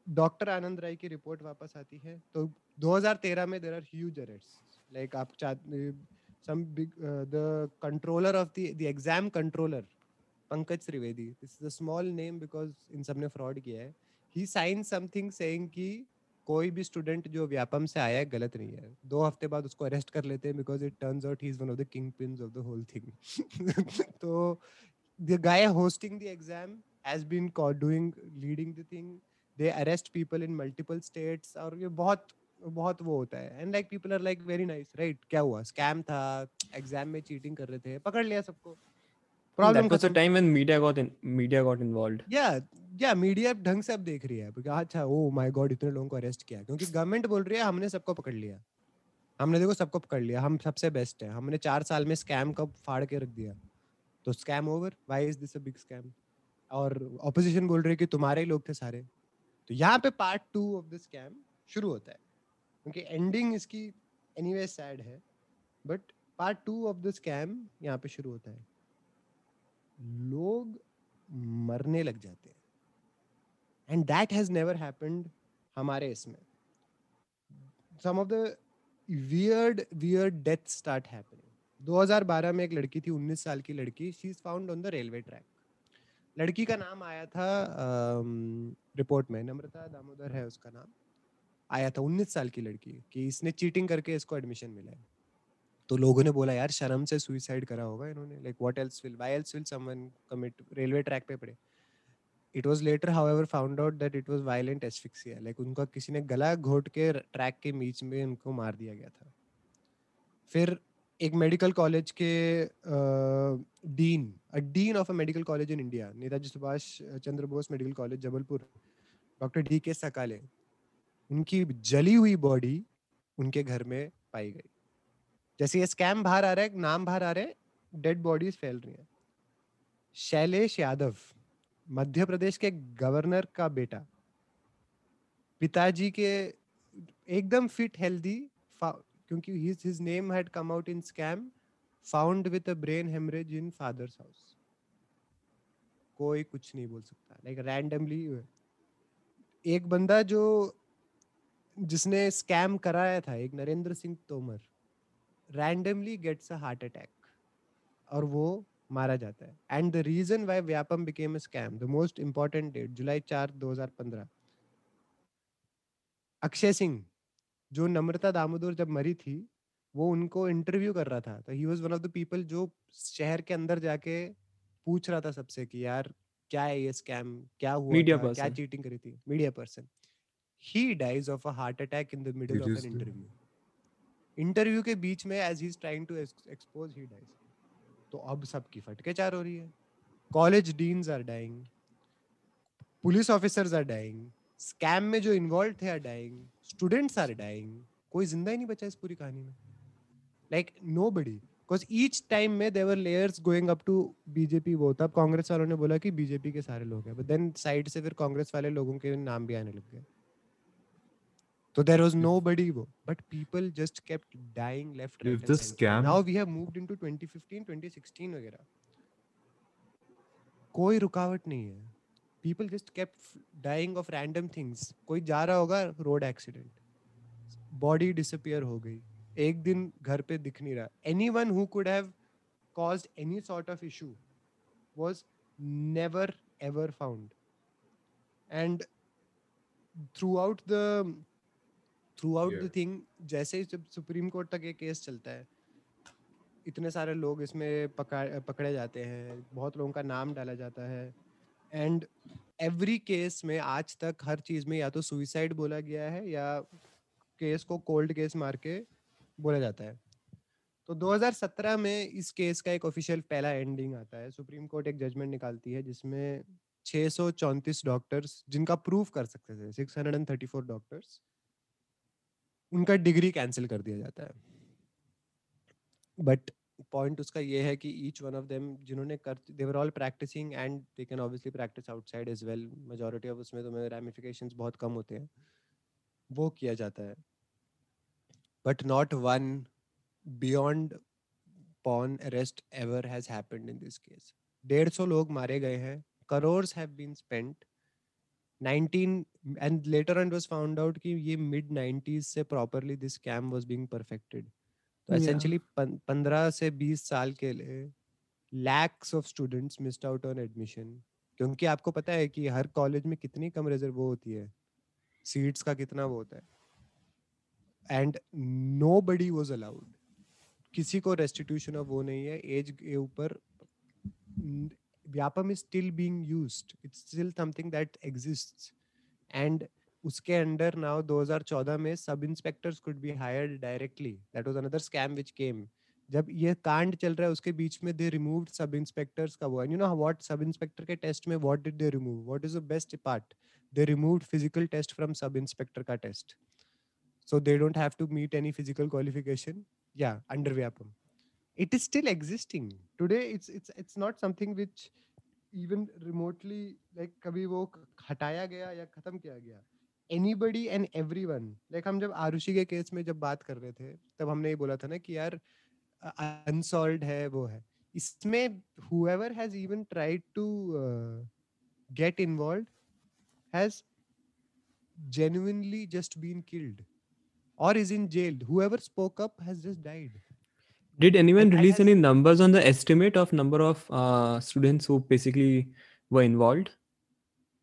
डॉक्टर आनंद राय की रिपोर्ट वापस आती है। तो 2013 में there are huge arrest like आप some big the controller of the the exam controller Pankaj Trivedi this is a small name because इन सबने फ्रॉड किया है. ही साइन समथिंग सेइंग कि कोई भी स्टूडेंट जो व्यापम से आया है, गलत नहीं है। दो हफ़्ते बाद उसको अरेस्ट कर लेते हैं because it turns out he is one of the kingpins of the whole thing तो the guy hosting the exam has been doing leading the thing they arrest people in multiple states और ये बहुत बहुत वो होता है। And like people are like very nice right क्या हुआ? स्कैम था एग्ज़ाम में चीटिंग कर रहे थे पकड़ लिया सबको। Problem that was the time when media got in media got या या मीडिया ढंग से अब देख रही है। because अच्छा ओ माय गॉड इतने लोगों को अरेस्ट किया क्योंकि गवर्नमेंट बोल रही है हमने सबको पकड़ लिया। हमने देखो सबको पकड़ लिया। हम सबसे बेस्ट है। हमने चार साल में स्कैम कब फाड़ के रख दिया। तो scam over why is this a big scam और ऑपोजिशन बोल रही है कि तुम्हारे ही लोग थे सारे। तो यहाँ पे part two of the scam शुरू होता है। क्योंकि एंडिंग इसकी एनीवे सैड है but part two of the scam यहाँ पे शुरू होता है। लोग मरने लग जाते हैं। And that has never happened हमारे इसमें। Some of the weird weird death start happening 2012 में एक लड़की थी 19 साल की लड़की। She is found on the railway track लड़की का नाम आया था रिपोर्ट में। नम्रता दामोदर है उसका नाम। आया था, उन्नीस साल की लड़की, कि इसने चीटिंग करके इसको एडमिशन मिला है। तो लोगों ने बोला, यार, शर्म से सुइसाइड करा होगा इन्होंने। Like what else will why else will someone commit railway track पे पड़े? It was later however found out that it was violent asphyxia like उनका किसी ने गला घोट के ट्रैक के बीच में उनको मार दिया गया था। फिर एक मेडिकल कॉलेज के dean uh dean of a medical college in India Netaji Subhash Chandra Bose medical college Jabalpur doctor D K Sakale उनकी जली हुई बॉडी उनके घर में पाई गई। जैसे ये स्कैम बाहर आ रहा है नाम बाहर आ रहे हैं डेड बॉडीज फैल रही हैं। शैलेश यादव, मध्य प्रदेश के गवर्नर का बेटा। पिताजी के एकदम फिट हेल्दी क्योंकि his his name had come out in scam, found with a brain hemorrhage in father's house कोई कुछ नहीं बोल सकता लाइक like रैंडमली एक बंदा जो जिसने स्कैम कराया था एक Narendra Singh Tomar randomly gets a heart attack और वो मारा जाता है। And the reason why Vyapam became a scam the most important date July चार 2015 अक्षय सिंह जो नम्रता दामोदर जब मरी थी वो उनको इंटरव्यू कर रहा था। तो he was one of the people जो शहर के अंदर जाके पूछ रहा था सबसे कि यार क्या है ये स्कैम क्या हुआ था, क्या चीटिंग करी थी? Media person he dies of a heart attack in the middle of an Seriously? Interview interview के बीच में as he is trying to expose he dies तो अब सबकी फटके चार हो रही है। College deans are dying police officers are dying scam में जो इन्वॉल्व थे are dying students are dying कोई ज़िंदा ही नहीं बचा इस पूरी कहानी में। Like nobody because each time में there were layers going up to BJP वो तब कांग्रेस वालों ने बोला कि बीजेपी के सारे लोग हैं। बट देन साइड से फिर कांग्रेस वाले लोगों के नाम भी आने लग गए। तो देर वॉज नो बडी वो but people just kept dying left If the scam- now we have moved into 2015 2016 वगैरह कोई रुकावट नहीं है people just kept dying of random things कोई जा रहा होगा रोड एक्सीडेंट बॉडी डिसअपियर हो गई एक दिन घर पे दिख नहीं रहा any one who could have caused any sort of issue was never ever found and throughout the throughout out the thing जैसे ही जब सुप्रीम कोर्ट तक ये केस चलता है इतने सारे लोग इसमें पकड़ पकड़े जाते हैं बहुत लोगों का नाम डाला जाता है एंड एवरी केस में आज तक हर चीज़ में या तो सुइसाइड बोला गया है या केस को कोल्ड केस मार के बोला जाता है। तो 2017 में इस केस का एक ऑफिशियल पहला एंडिंग आता है। सुप्रीम कोर्ट एक जजमेंट निकालती है जिसमें 634 डॉक्टर्स जिनका प्रूफ कर सकते थे 634 डॉक्टर्स उनका डिग्री कैंसिल कर दिया जाता है। बट पॉइंट उसका ये है कि ईच वन ऑफ़ देम जिन्होंने कर they were all practising and they can obviously practise outside as well majority of उसमें तुम्हें रैमिफिकेशंस बहुत कम होते हैं। वो किया जाता है। But not one beyond pawn arrest ever has happened in this case डेढ़ सौ लोग मारे गए हैं। Crores have been spent 19 and later on it was found out कि ये mid 90s से properly this scam was being perfected तो essentially पन- 15 से 20 साल के लिए lakhs of students missed out on admission क्योंकि आपको पता है कि हर कॉलेज में कितनी कम रिज़र्व वो होती है सीट्स का कितना वो होता है and nobody was allowed किसी को रेस्टिट्यूशन ऑफ़ वो नहीं है एज के ऊपर Vyapam is still being used it's still something that exists and उसके अंडर नाउ 2014 में sub inspectors could be hired directly that was another scam which came जब ये कांड चल रहा है, उसके बीच में दे रिमूव्ड सब इंस्पेक्टर्स का वो। And you know what sub inspector के टेस्ट में what did they remove what is the best part they removed physical test from sub inspector का test so they don't have to meet any physical qualification. Yeah, under vyapam. It is still existing today it's it's it's not something which even remotely like kabhi wo क- हटाया गया या खत्म किया गया anybody and everyone like हम जब आरुषि के केस में जब बात कर रहे थे तब हमने ये बोला था ना कि यार अनसॉल्व है वो है इसमें whoever has even tried to uh, get involved has genuinely just been killed or is in jail whoever spoke up has just died Did anyone release any numbers on the estimate of number of uh, students who basically were involved?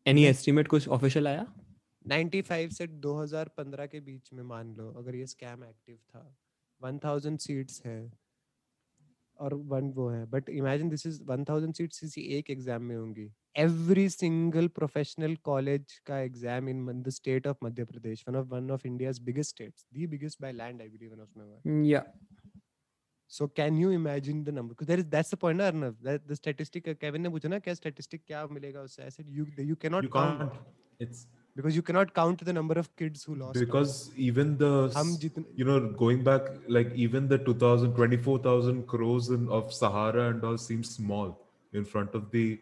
Any estimate कुछ official आया? 95 से 2015 के बीच में मान लो अगर ये scam active था 1000 सीट्स है और वन वो है but imagine this is 1000 seats किसी एक एग्ज़ाम में होंगी एवरी सिंगल प्रोफेशनल कॉलेज का exam in the state of Madhya Pradesh one of one of India's biggest states the biggest by land I believe one of में yeah So can you imagine the number? Because there is that's the point, ना Arnav. That the statistic uh, Kevin ने पूछा ना क्या statistic क्या मिलेगा उससे? I said you you cannot you count can't. It's because you cannot count the number of kids who lost. because even the हम s- जितने you know going back like even the 2000 24000 crores in, of sahara and all seems small in front of the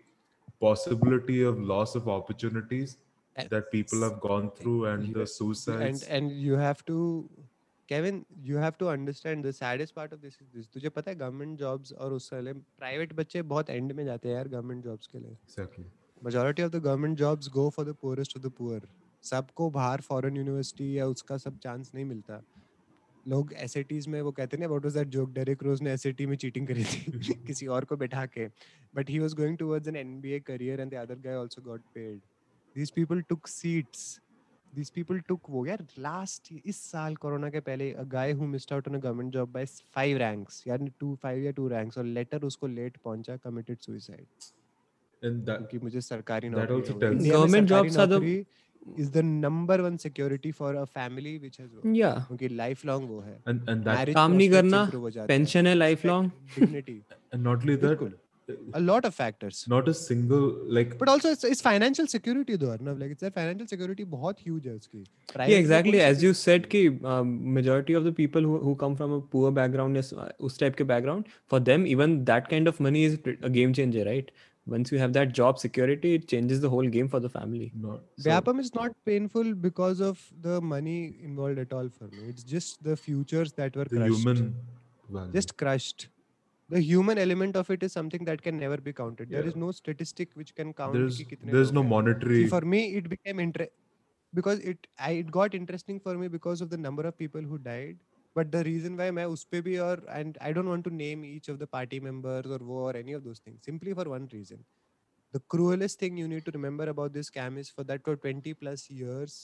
possibility of loss of opportunities that people have gone through and the and suicides and you have to Kevin, you have to understand the saddest part of this is this. तुझे पता है government jobs और उस वाले private बच्चे बहुत and में जाते हैं यार गवर्नमेंट जॉब्स के लिए। Exactly. Majority of the government jobs go for the poorest of the poor. सबको बाहर फॉरेन यूनिवर्सिटी या उसका सब चांस नहीं मिलता। लोग एस में वो कहते what was that joke Derrick Rose ने एस में चीटिंग करी थी. किसी और को बैठा के। But he was going towards an NBA career and the other guy also got paid these people took seats. These people took वो यार लास्ट इस साल कोरोना के पहले a guy who missed out on a government job by five ranks यार two five या two ranks और later उसको लेट पहुँचा committed suicide and that क्योंकि मुझे सरकारी That नौकरी also tells- India Government jobs are the- is the number one security for a family which has work. yeah क्योंकि लाइफ लॉन्ग वो है and and that काम नहीं करना, improve हो हैं। है lifelong dignity and not only that। a lot of factors not a single like but also it's, it's financial security though Arnav. like it's a financial security bahut huge hai uski yeah exactly as you said ki um, majority of the people who, who come from a poor background is uh, us type ke background for them even that kind of money is a game changer right once you have that job security it changes the whole game for the family No, so. Is not painful because of the money involved at all for me it's just the futures that were the crushed. human value. just crushed the human element of it is something that can never be counted there Yeah. is no statistic which can count there's कि कितने there's लोग no हैं. monetary See, for me it became inter because it I, it got interesting for me because of the number of people who died but the reason why मैं उस पे भी और and I don't want to name each of the party members or वो or any of those things simply for one reason the cruelest thing you need to remember about this scam is for that for 20 plus years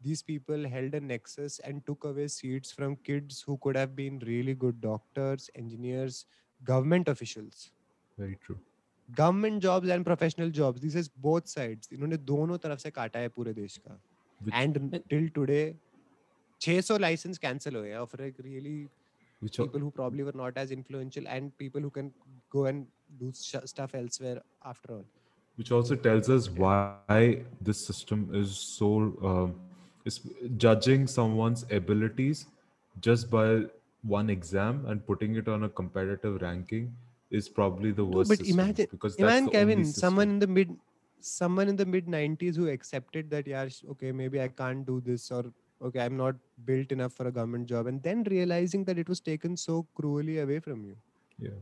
these people held a nexus and took away seats from kids who could have been really good doctors engineers government officials very true government jobs and professional jobs this is both sides इन्होंने दोनों तरफ से काटा है पूरे देश का which, and till today 600 licence cancel हुए हैं of like really which al- people who probably were not as influential and people who can go and do sh- stuff elsewhere after all which also tells us why this system is so um, is judging someone's abilities just by one exam and putting it on a competitive ranking is probably the No, worst but imagine- because that's imagine kevin someone in the mid someone in the mid 90s who accepted that yeah okay maybe i can't do this or okay i'm not built enough for a government job and then realizing that it was taken so cruelly away from you. Yeah.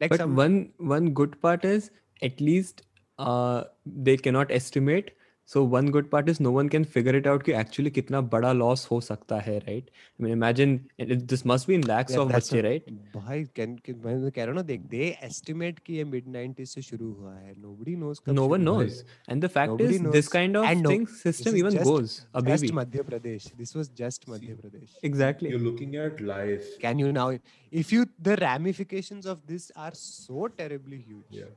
Like but some one one good part is at least uh, they cannot estimate so one good part is no one can figure it out कि actually कितना बड़ा loss हो सकता है right I mean imagine this must be in lakhs of बच्चे right भाई can कि मैं कह रहा हूँ ना देख दे एस्टीमेट कि ये मिड 90s से शुरू हुआ है। नोबडी नोस कब no one knows and the fact is this kind of thing system even goes अभी भी। Madhya Pradesh. This was just Madhya Pradesh. Exactly you looking at life can you now if you the ramifications of this are so terribly huge yeah.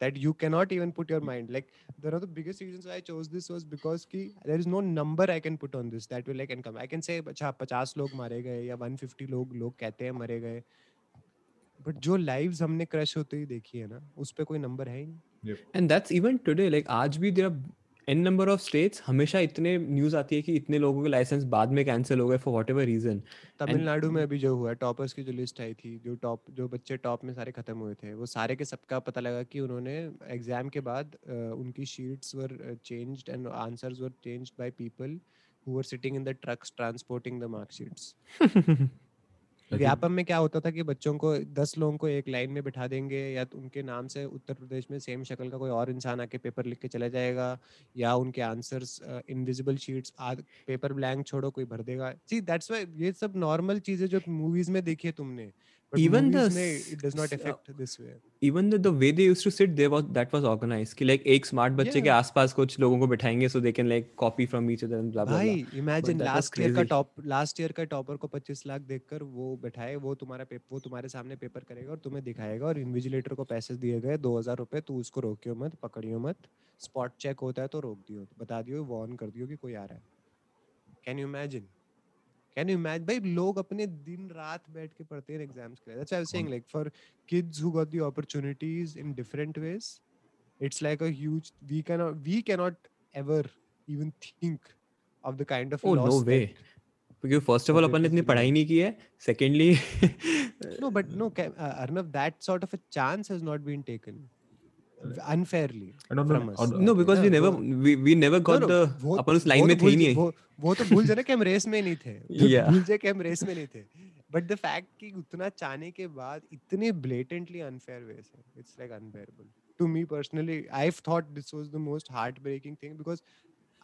That you cannot even put your mind like one of the biggest reasons why I chose this was because ki, there is no number I can put on this that will like income I can say अच्छा 50 लोग मारे गए या 150 लोग लोग कहते हैं मरे गए बट जो लाइव्स हमने क्रश होते ही देखी है ना उस पे कोई नंबर है ही नहीं and that's even today like आज भी there are number of of states हमेशा इतने न्यूज़ आती है कि इतने लोगों के लाइसेंस बाद में कैंसिल हो गए फॉर व्हाटएवर रीजन तमिलनाडु में अभी जो हुआ टॉपर्स की जो लिस्ट आई थी जो टॉप जो बच्चे टॉप में सारे खत्म हुए थे वो सारे के सबका पता लगा कि उन्होंने एग्ज़ाम के बाद अ, उनकी sheets were changed and answers were changed by people who were sitting in the trucks transporting the marksheets Vyapam में क्या होता था कि बच्चों को दस लोगों को एक लाइन में बिठा देंगे या तो उनके नाम से उत्तर प्रदेश में सेम शक्ल का कोई और इंसान आके पेपर लिख के चला जाएगा या उनके answers invisible sheets paper blank छोड़ो कोई भर देगा। जी दैट्स वाई ये सब नॉर्मल चीज़ें जो मूवीज़ में देखी है तुमने But Even the में it does not s- uh, this way. even the, the way they used to sit there was that was organized कि like एक smart बच्चे के Yeah. आसपास कुछ लोगों को बिठाएँगे so they can like copy from each other and blah blah blah भाई that was लास्ट ईयर का crazy. टॉप लास्ट ईयर का टॉपर को 25 लाख देखकर वो बैठाए वो तुम्हारा पेपर वो तुम्हारे सामने पेपर करेगा और तुम्हें दिखाएगा और इन्विजिलेटर को पैसे दिए गए 2000 रुपए तू उसको रोकियो मत पकड़ियो मत स्पॉट चेक होता है तो रोक दियो बता दियो वार्न कर दियो कि कोई आ रहा है can you imagine can you imagine भाई लोग अपने दिन रात बैठ के पढ़ते हैं एग्ज़ाम्स के लिए। That's I am saying like for kids who got the opportunities in different ways it's like a huge we can we can not ever even think of the kind of no way क्योंकि first of all अपन ने इतनी पढ़ाई नहीं की है। Secondly no but no Arnav that sort of a chance has not been taken unfairly And on, from the, us. on no because yeah, we never वो- we, we never got no, no, the वो अपन उस वो line में थे ही नहीं। वो वो तो भूल जाना कि हम रेस में नहीं थे। Yeah. भूल जाए कि हम रेस में नहीं थे। बट द फैक्ट कि उतना चाहने के बाद इतने ब्लेटेंटली अनफेयर वेज है। It's like unbearable to me personally I have thought this was the most heartbreaking thing because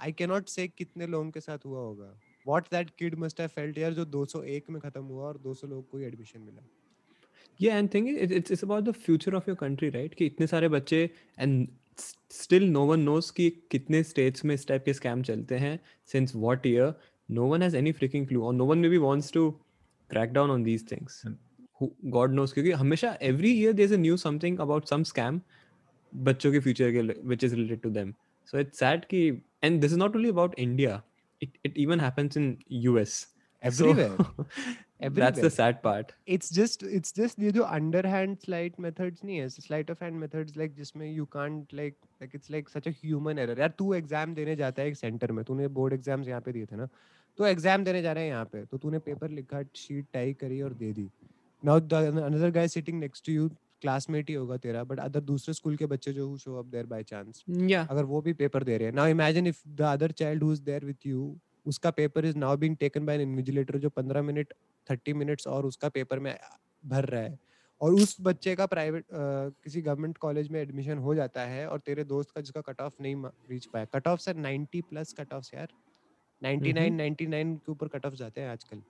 I can not say कितने लोगों के साथ हुआ होगा। What that kid must have felt यार जो 201 में खत्म हुआ और 200 लोग को एडमिशन मिला। yeah and thing it, it's it's about the future of your country right कि इतने सारे बच्चे and still no one knows कि कितने states में इस type के scam चलते हैं since what year no one has any freaking clue or no one maybe wants to crack down on these things God knows क्योंकि हमेशा every year there is a new something about some scam बच्चों के future के which is related to them so it's sad कि and this is not only about India it it even happens in US everywhere Everywhere. that's the sad part. It's just it's just ये जो underhand sleight methods नहीं है sleight of hand methods like जिसमें you can't like like it's like such a human error. यार तू exam देने जाता है एक सेंटर में तूने बोर्ड एग्ज़ाम्स यहाँ पे दिए थे ना? तो एग्ज़ाम देने जा रहा है यहाँ पे तो तूने पेपर लिखा शीट टाई करी और दे दी। Now another guy sitting next to you classmate ही होगा तेरा बट अदर दूसरे स्कूल के बच्चे जो show up there by chance अगर वो भी पेपर दे रहे हैं। Now imagine if the other child who is there with you उसका paper is now being taken by an invigilator जो 15 मिनट 30 मिनट्स और उसका पेपर में भर रहा है। और उस बच्चे का प्राइवेट किसी गवर्नमेंट कॉलेज में एडमिशन हो जाता है और तेरे दोस्त का जिसका कट ऑफ़ नहीं रीच पाया। Cut off sir 90 plus cut off यार। 99 99 के ऊपर कट ऑफ़ जाते हैं आजकल।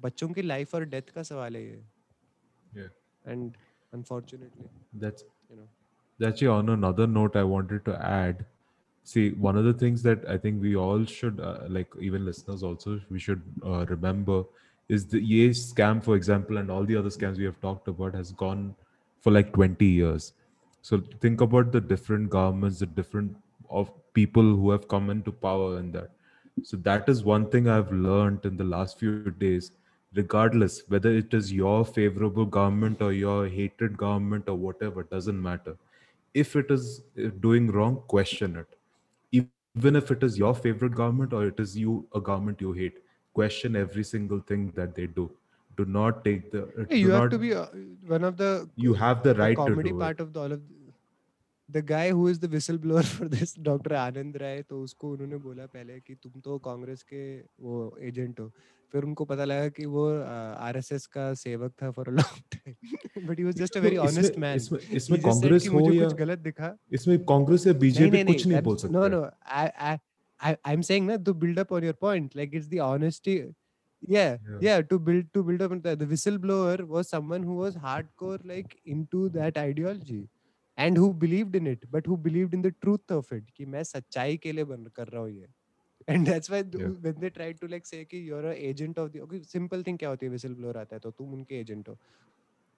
बच्चों की लाइफ और डेथ का सवाल है ये। And unfortunately That's you know. actually on another note I wanted to add. See, one of the things that I think we all should, uh, like even listeners also, we should uh, remember is the EA scam, for example, and all the other scams we have talked about has gone for like 20 years. So think about the different governments, the different of people who have come into power in that. So that is one thing I've learned in the last few days. Regardless whether it is your favorable government or your hated government or whatever, doesn't matter. If it is uh, doing wrong, question it. Even if it is your favorite government or it is you a government you hate, question every single thing that they do. Do not take the. uh, Hey, you have not, to be uh, one of the You have the the right to comedy do part it. of the, all of the, the guy who is the whistleblower for this doctor Anand Rai तो उसको उन्होंने बोला पहले कि तुम तो कांग्रेस के वो एजेंट हो फिर उनको पता लगा कि वो आरएसएस का सेवक था for a long time but he was just a very तो ऑनेस्ट मैन इसमें कांग्रेस हो या कुछ गलत दिखा इसमें कांग्रेस या बीजेपी कुछ नहीं बोल सकते no no I, I'm saying that to build up on your point, like it's the honesty. Yeah, Yeah. yeah. To build to build up on that, the whistleblower was someone who was hardcore, like into that ideology, and who believed in it, but who believed in the truth of it. कि मैं सच्चाई के लिए बन कर रहा हूँ ये. And that's why th- Yeah. when they tried to like say कि you're a agent of the okay simple thing क्या होती है whistleblower आता है तो तुम उनके एजेंट हो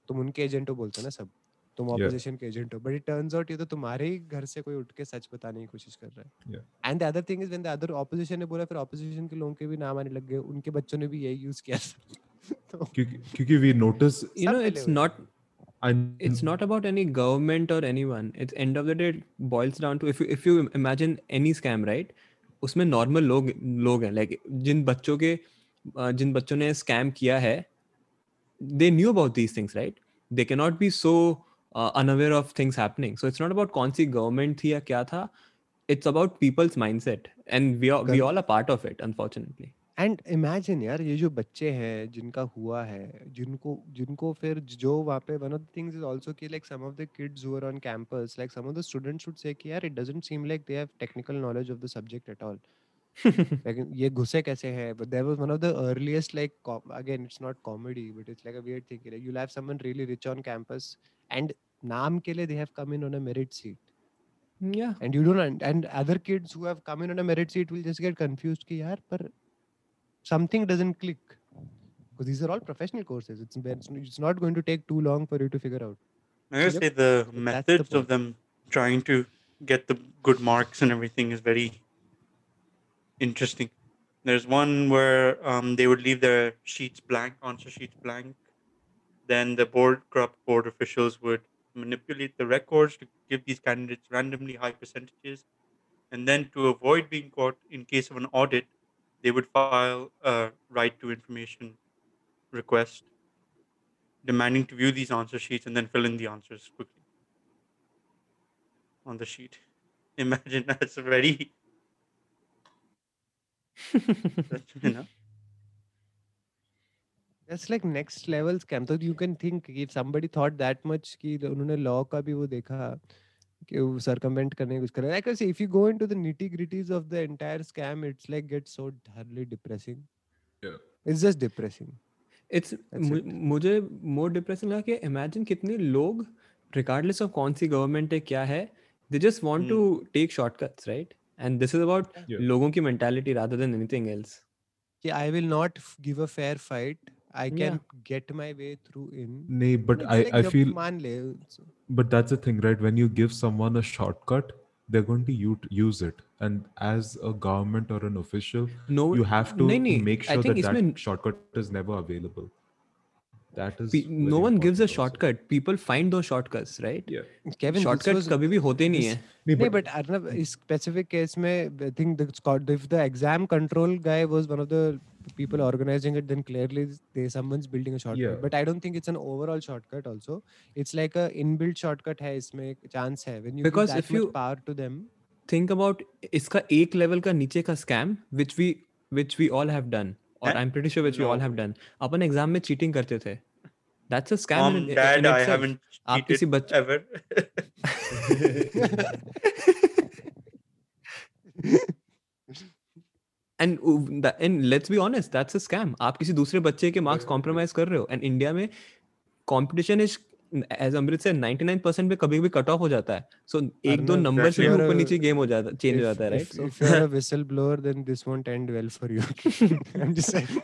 तुम उनके एजेंट हो बोलते हो ना सब तुम ऑपोजिशन के एजेंट हो बट इट टर्न्स आउट ये तो तुम्हारे ही घर से कोई उठ के सच बताने की कोशिश कर रहा है। And the other thing is when the other opposition ने बोला फिर ऑपोजिशन के लोगों के भी नाम आने लग गए उनके बच्चों ने भी यही यूज़ किया तो क्योंकि we notice you know it's not it's not about any government और any it's end of the day boils down to if if you imagine any scam right उसमें नॉर्मल लोग लोग हैं लाइक जिन बच्चों के जिन बच्चों ने स्कैम किया है they knew about these things right they can not be so unaware of things happening so it's not about कौन सी government थी या क्या था it's about people's mindset and we are we Correct. all are part of it unfortunately and imagine यार ये जो बच्चे हैं जिनका हुआ है जिनको जिनको फिर जो वहाँ पे one of the things is also कि like some of the kids who are on campus like some of the students would say कि यार it doesn't seem like they have technical knowledge of the subject at all लेकिन ये घुसे कैसे हैं but there was one of the earliest like com- again it's not comedy but it's like a weird thing like you'll have someone really rich on campus and naam ke liye they have come in on a merit seat yeah and you don't un- and other kids who have come in on a merit seat will just get confused ki yaar par something doesn't click because these are all professional courses it's it's it's not going to take too long for you to figure out I gotta Yep. say the that's the methods of them trying to get the good marks and everything is very interesting. There's one where um, they would leave their sheets blank, answer sheets blank. Then the board, corrupt board officials would manipulate the records to give these candidates randomly high percentages. And then to avoid being caught in case of an audit, they would file a right to information request demanding to view these answer sheets and then fill in the answers quickly on the sheet. Imagine that's very, that's, you know, That's like next level scam. So you can think if somebody thought that much कि उन्होंने law का भी वो देखा कि वो circumvent करने की कुछ करे. Like I say, if you go into the nitty gritties of the entire scam, it's like gets so thoroughly depressing. Yeah. It's just depressing. It's That's it. मुझे मोर डिप्रेसिंग लगा कि इमेजिन कितने लोग रिगार्डलेस ऑफ़ कौन सी government है क्या है they just want Hmm. To take shortcuts right and this is about Yeah. लोगों की mentality rather than anything else कि I will not give a fair fight. I can yeah. get my way through in. Nee, but I, like I feel. But that's the thing, right? When you give someone a shortcut, they're going to use it. And as a government or an official, no, you have to make sure that that mein... shortcut is never available. That is Pe- no one gives a also. shortcut. People find those shortcuts, right? Yeah. Kevin, shortcuts was, kabhi bhi hote nahi hai. Nahin, but, but Arnab, in specific case, mein, I think the, if the exam control guy was one of the people organizing it, then clearly they someone's building a shortcut. Yeah. But I don't think it's an overall shortcut. Also, it's like a inbuilt shortcut है इसमें chance है when you Because give that if much you- power to them. think about इसका एक level का नीचे का scam which we which we all have done or Eh? I'm pretty sure which no. we all have done अपन exam में cheating करते थे that's a scam mom, in, Dad, in I itself. haven't आप किसी cheated बच्चे ever. And the, and let's be honest that's a scam आप किसी दूसरे बच्चे के मार्क्स कॉम्प्रोमाइज कर रहे हो एंड इंडिया में कंपटीशन इज़ एज अमृत से 99% पे कभी भी कट ऑफ़ हो जाता है सो एक दो नंबर से ऊपर नीचे गेम हो जाता चेंज हो जाता है right if, if you're a whistleblower, then this won't end well for you. I'm just saying.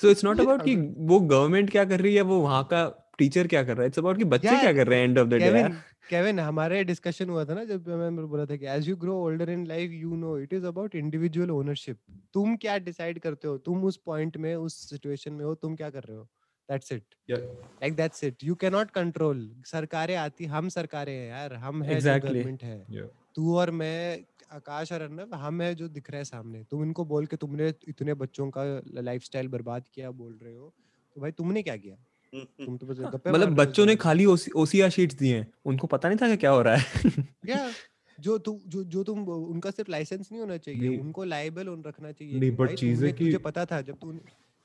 So it's not about कि वो गवर्नमेंट क्या कर रही है वो वहाँ का टीचर क्या कर रहा है? इट्स अबाउट कि बच्चे यार, क्या कर रहे हैं end of the day Kevin, Kevin, हमारे डिस्कशन हुआ था ना जब मैं बोला था कि as you grow older in life, you know it is about individual ownership. तुम क्या डिसाइड करते हो? तुम उस पॉइंट में उस सिचुएशन में हो तुम क्या कर रहे हो? That's it like that's it you can not control सरकारें आती हम सरकारें हैं यार। हम है Exactly. गवर्नमेंट है। Yeah. तू और मैं आकाश और अर्नब हम है जो दिख रहा है सामने। तुम इनको बोल के तुमने इतने बच्चों का लाइफस्टाइल बर्बाद किया बोल रहे हो। तो भाई तुमने क्या किया? तुम तो बस मतलब बच्चों ने खाली ओसीआर शीट्स दिए हैं उनको पता नहीं था कि क्या हो रहा है या जो तू जो जो तुम उनका सिर्फ़ लाइसेंस नहीं होना चाहिए। उनको लाइबल ऑन रखना चाहिए नहीं, कि भाई चीज़ है तुमने तुझे पता था जब तू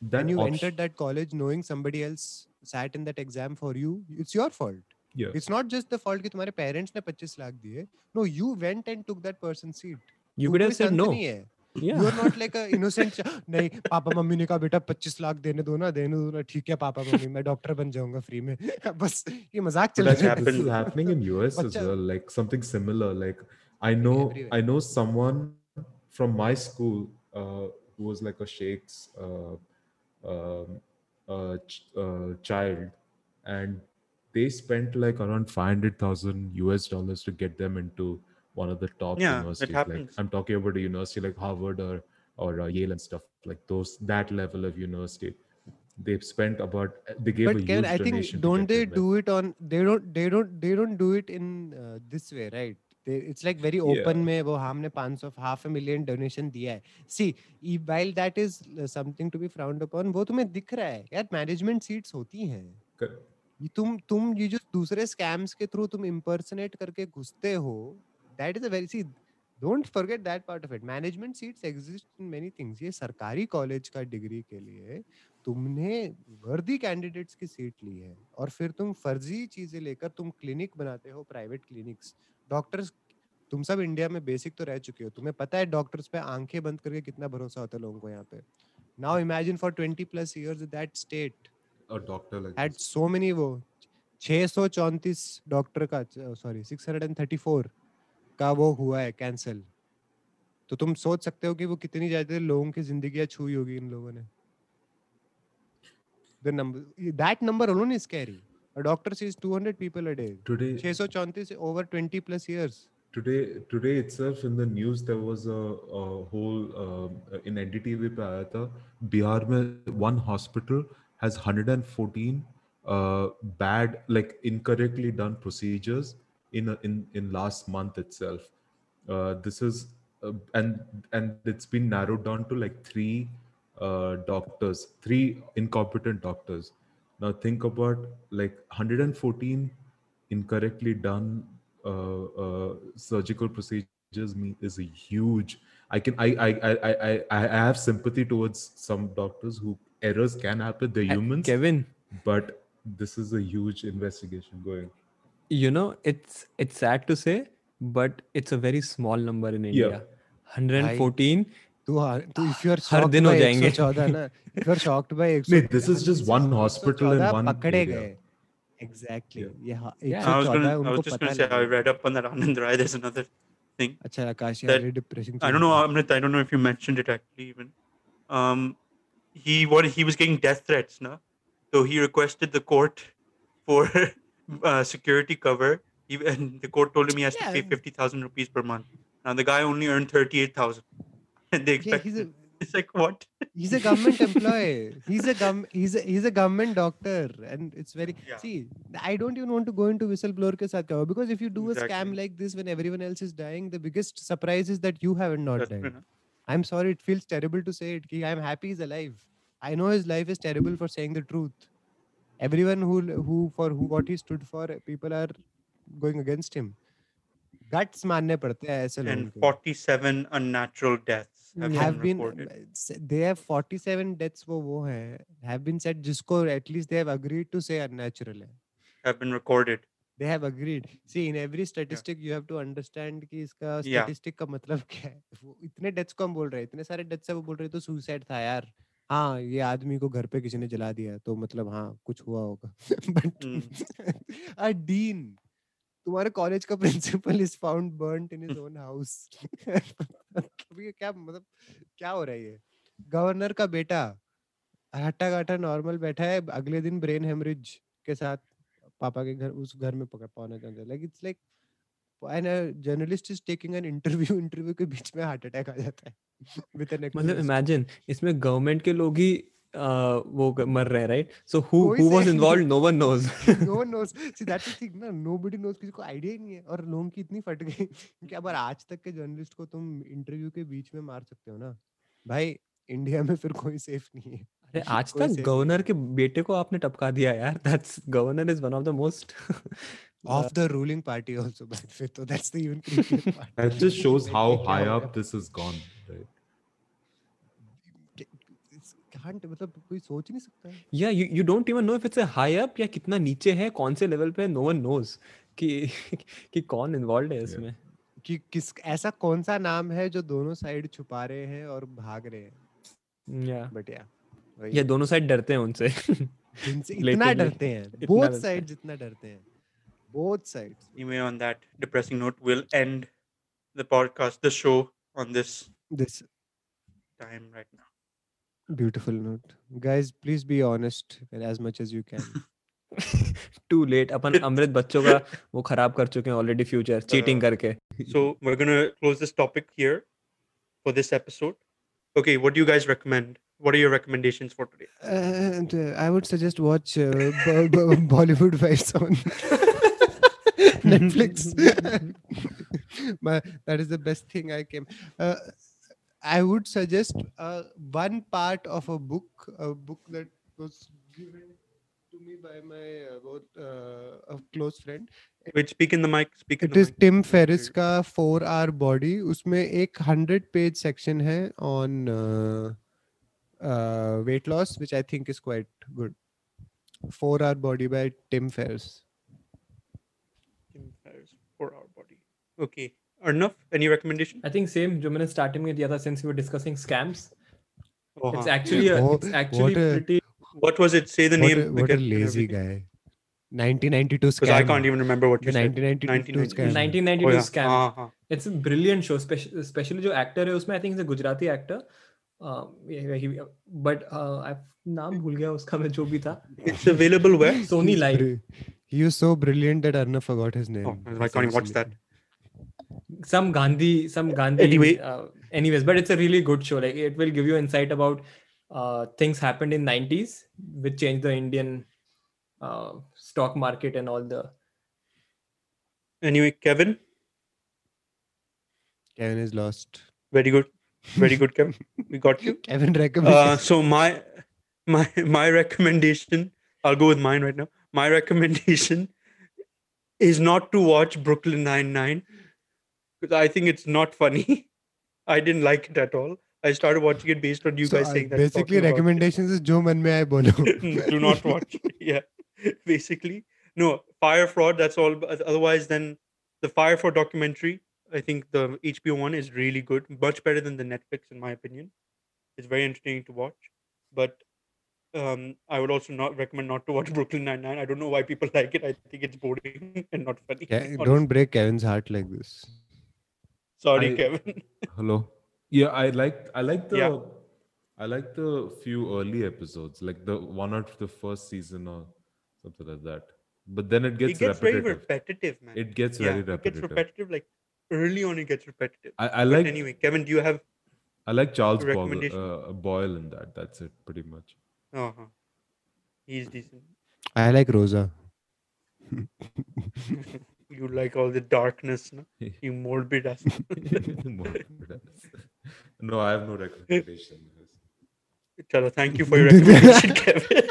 when you option- entered that college knowing somebody else sat in that exam for you it's your fault yeah it's not just the fault कि तुम्हारे पेरेंट्स ने 25 लाख दिए no you went and took that person's seat you तू कोई said no नहीं है या are not like innocent नहीं पापा मम्मी ने कहा बेटा 25 लाख देने दो ना देने दो ना ठीक है पापा मम्मी मैं डॉक्टर बन जाऊँगा फ्री में बस ये मज़ाक चल रहा है this is happening in US as बच्चा- well, like something similar. Like I know, everywhere. I know someone from my school uh, who was like a sheikh's uh, um, uh, ch- uh, child, and they spent like around five hundred thousand US dollars to get them into one of the top Yeah, it universities. Like. I'm talking about a university like Harvard or or uh, Yale and stuff like those. That level of university. They've spent about. They gave a but huge I think don't they do it on they don't they don't they don't do it in uh, this way right like very Yeah. open में वो हमने 500 half a million donation दिया है see e- while that is uh, something to be frowned upon वो तुम्हें दिख रहा है यार management seats होती हैं ये तुम तुम ये जो दूसरे स्कैम्स के थ्रू तुम impersonate करके घुसते हो that is a very see don't forget that part of it. Management seats exist in many things. ये सरकारी कॉलेज का डिग्री के लिए तुमने वर्दी कैंडिडेट्स की सीट ली है और फिर तुम फर्जी चीज़ें लेकर तुम क्लिनिक बनाते हो प्राइवेट क्लिनिक्स डॉक्टर्स तुम सब इंडिया में बेसिक तो रह चुके हो। तुम्हें पता है डॉक्टर्स पे आँखें बंद करके कितना भरोसा होता है लोगों को यहाँ पे? Now imagine for 20 plus years that state A doctor like had this. so many वो 634 डॉक्टर का सॉरी 634 का वो हुआ है कैंसल तो तुम सोच सकते हो कि वो कितनी ज़्यादा लोगों की जिंदगियाँ छुई होगी इन लोगों ने the number that number alone is scary a doctor sees 200 people a day Today, 634 over 20 plus years today today itself in the news there was a, a whole uh, in NDTV पे आया था बिहार में one hospital has 114 uh, bad like incorrectly done procedures in in in last month itself. Uh, this is uh, and and it's been narrowed down to like three uh, doctors three incompetent doctors. Now think about like 114 incorrectly done uh, uh, surgical procedures is a huge i can I, I i i i i have sympathy towards some doctors who errors can happen they're humans Kevin, but this is a huge investigation going you know it's it's sad to say, but it's a very small number in India. 114. तू हाँ- तू if you are her shocked दिन हो by जाएंगे। 114 ना if you are shocked by 100 No, this is just one hospital in 114 one पकड़े area. गए exactly Yeah. ये हाँ, Yeah. I was 114 gonna, I उनको was just पता gonna say, I लगा read up on that Anand Rai. There's another thing. अच्छा आकाश that- यार depressing I don't know, Amrit. I don't know if you mentioned it actually. Even, um, he what he was getting death threats, no? So he requested the court for uh, security cover. And the court told him he has to pay Yeah. fifty thousand rupees per month. Now the guy only earned thirty-eight thousand, and they expect. he's a it's like what? he's a government employee. He's a gum he's a he's a government doctor, and it's very Yeah. see. I don't even want to go into whistleblower ke saath cover because if you do a scam like this when everyone else is dying, the biggest surprise is that you haven't not That's died. no? I'm sorry, it feels terrible to say it. I'm happy he's alive. I know his life is terrible for saying the truth. Everyone who who for who what he stood for, people are going against him. Guts मानने पड़ते हैं ऐसे लोगों And के. forty-seven unnatural deaths have, have been reported. they have 47 deaths वो वो हैं have been said जिसको at least they have agreed to say unnatural है Have been recorded. they have agreed see in every statistic yeah. you have to understand कि इसका Yeah. statistic का मतलब क्या है वो इतने deaths को हम बोल रहे हैं इतने सारे deaths है वो बोल रहे हैं तो suicide था यार हाँ ये आदमी को घर पे किसी ने जला दिया तो मतलब हाँ कुछ हुआ होगा। बट dean तुम्हारे कॉलेज का principal is found burned in his own house. क्या मतलब क्या हो रहा है ये? गवर्नर का बेटा हट्टा गाटा नॉर्मल बैठा है अगले दिन ब्रेन हेमरेज के साथ पापा के घर उस घर में पकड़ पाना चाहते like it's like and journalist is taking an interview interview के बीच में हार्ट अटैक आ जाता है मतलब इमेजिन इसमें गवर्नमेंट के लोग ही uh, वो मर रहे right so who who was no one knows no one see that's the thing ना नोबडी नोस किसी को आईडिया ही नहीं है और लोगों की इतनी फट गई कि अब आज तक के जर्नलिस्ट को तुम इंटरव्यू के बीच में मार सकते हो ना। भाई इंडिया में फिर कोई सेफ़ नहीं है। अरे आज तक गवर्नर के बेटे को आपने टपका दिया यार that's governor is one of the most of the ruling party also by the way so that's the even creepier part. That just shows how high up this has gone, right? Can't मतलब कोई सोच नहीं सकता या you you don't even know if it's a high up या कितना नीचे है कौन से लेवल पे नो वन नोज़ कि कि कौन इन्वॉल्वड है इसमें। कि किस ऐसा कौन सा नाम है जो दोनों साइड छुपा रहे हैं और भाग रहे हैं? या बट या या दोनों साइड डरते हैं उनसे। जिनसे इतना डरते हैं बोथ साइड जितना डरते हैं। Both sides Anyway, on that depressing note, we'll end the podcast, the show on this this time right now. beautiful note guys please be honest as much as you can to late अपन अमृत बच्चों का वो खराब कर चुके हैं already future cheating Uh, करके So we're gonna close this topic here for this episode. Okay, what do you guys recommend? What are your recommendations for today? and uh, i would suggest watch uh, Bo- Bo- bollywood vibes on netflix My, that is the best thing i came uh, i would suggest uh, one part of a book a book that was given to me by my uh, both uh, a close friend Wait, speak in the mic. Speak in it the is mic. Tim Ferriss का four hour body उसमें एक hundred page section है on weight loss which I think is quite good four hour body by Tim Ferriss Tim Ferriss, Okay. Arnav, any recommendation? I think same जो मैंने starting में दिया था since we were discussing scams. Oh, It's huh. actually a, Oh, it's actually what a- pretty. What was it? Say the what name. a, what a again and lazy everything. guy 1992 Because I scam can't even remember what the you said. 1992 scam 1992 Oh, yeah. scam. हाँ, हाँ. It's a brilliant show, speci- especially जो actor है उसमें I think he's a Gujarati actor. Uh, yeah, he, but uh, I नाम भूल गया उसका मैं जो भी था. It's available where? Sony He's Live. bri- he was so brilliant that Arnav forgot his name Oh, I can't even watch that. essentially. some Gandhi, some Gandhi. Anyway. uh, anyways, but it's a really good show. Like it will give you insight about uh, things happened in 90s, which changed the Indian uh, stock market and all the. Anyway, Kevin, Kevin is lost very good, very good, Kevin. We got you. Kevin recommended Uh, so my my my recommendation, I'll go with mine right now. My recommendation is not to watch Brooklyn Nine Nine because I think it's not funny. I didn't like it at all. I started watching it based on you So, guys uh, saying that. basically talking about it. recommendations is जो मन में आए बोलो do not watch. yeah, basically, no fire fraud. That's all. but Otherwise, then the fire fraud documentary. I think the HBO one is really good, much better than the Netflix, in my opinion. It's very entertaining to watch, but um, I would also not recommend not to watch Brooklyn Nine Nine. I don't know why people like it. I think it's boring and not funny. Ke- honestly. don't break Kevin's heart like this Sorry, I- Kevin. Hello. Yeah, I like I like the Yeah. I like the few early episodes, like the one of the first season or something like that. But then it gets, it gets very repetitive. repetitive, man. It gets yeah, very it gets repetitive. repetitive. Like early on, it gets repetitive. I, I But like anyway, Kevin, do you have? I like Charles Bogle, recommendation? uh, Boyle in that. That's it, pretty much. Uh-huh. He's decent. I like Rosa you like all the darkness, no? You morbid ass. no, I have no recommendation. Chalo, thank you for your recommendation, Kevin.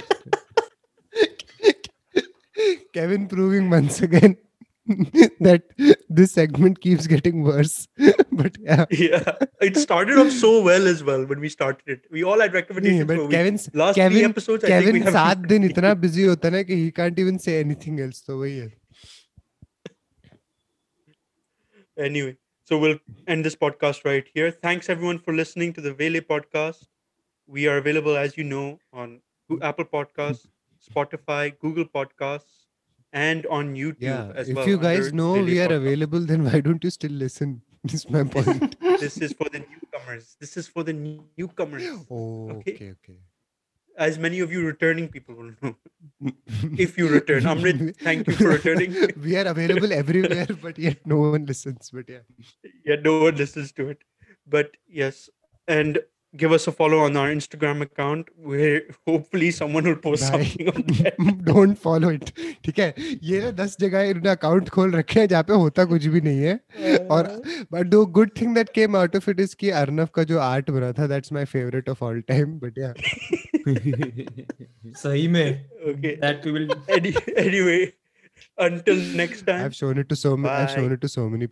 Kevin proving once again that this segment keeps getting worse but yeah yeah, it started off so well as well when we started it. We all had नहीं, recommendations. but for weeks. Kevin's last three Kevin episodes, I think we Kevin have सात दिन इतना busy होता है ना कि he can't even say anything else तो वही है Anyway, so we'll end this podcast right here. Thanks everyone for listening to the Vele podcast. We are available, as you know, on Apple Podcasts, Spotify, Google Podcasts, and on YouTube yeah as if well. you guys know Vele we are Podcast. available then why don't you still listen is my point this is for the newcomers. This is for the newcomers. oh Okay. okay okay As many of you returning people will know. If you return. Amrit, thank you for returning. we are available everywhere but yet no one listens but yeah yeah, no one listens to it. But yes, and give us a follow on our Instagram account where hopefully someone will post Bye. something on there. Don't follow it ठीक है ये ना दस जगह इन्होंने account खोल रखे हैं जहाँ पे होता कुछ भी नहीं है और बट दो good thing that came out of it is कि अर्नव का जो आर्ट बना था that's my favourite of all time but या सही में okay. that we will Any, anyway, until next time. Have shown it to so I have Bye. Shown it to so many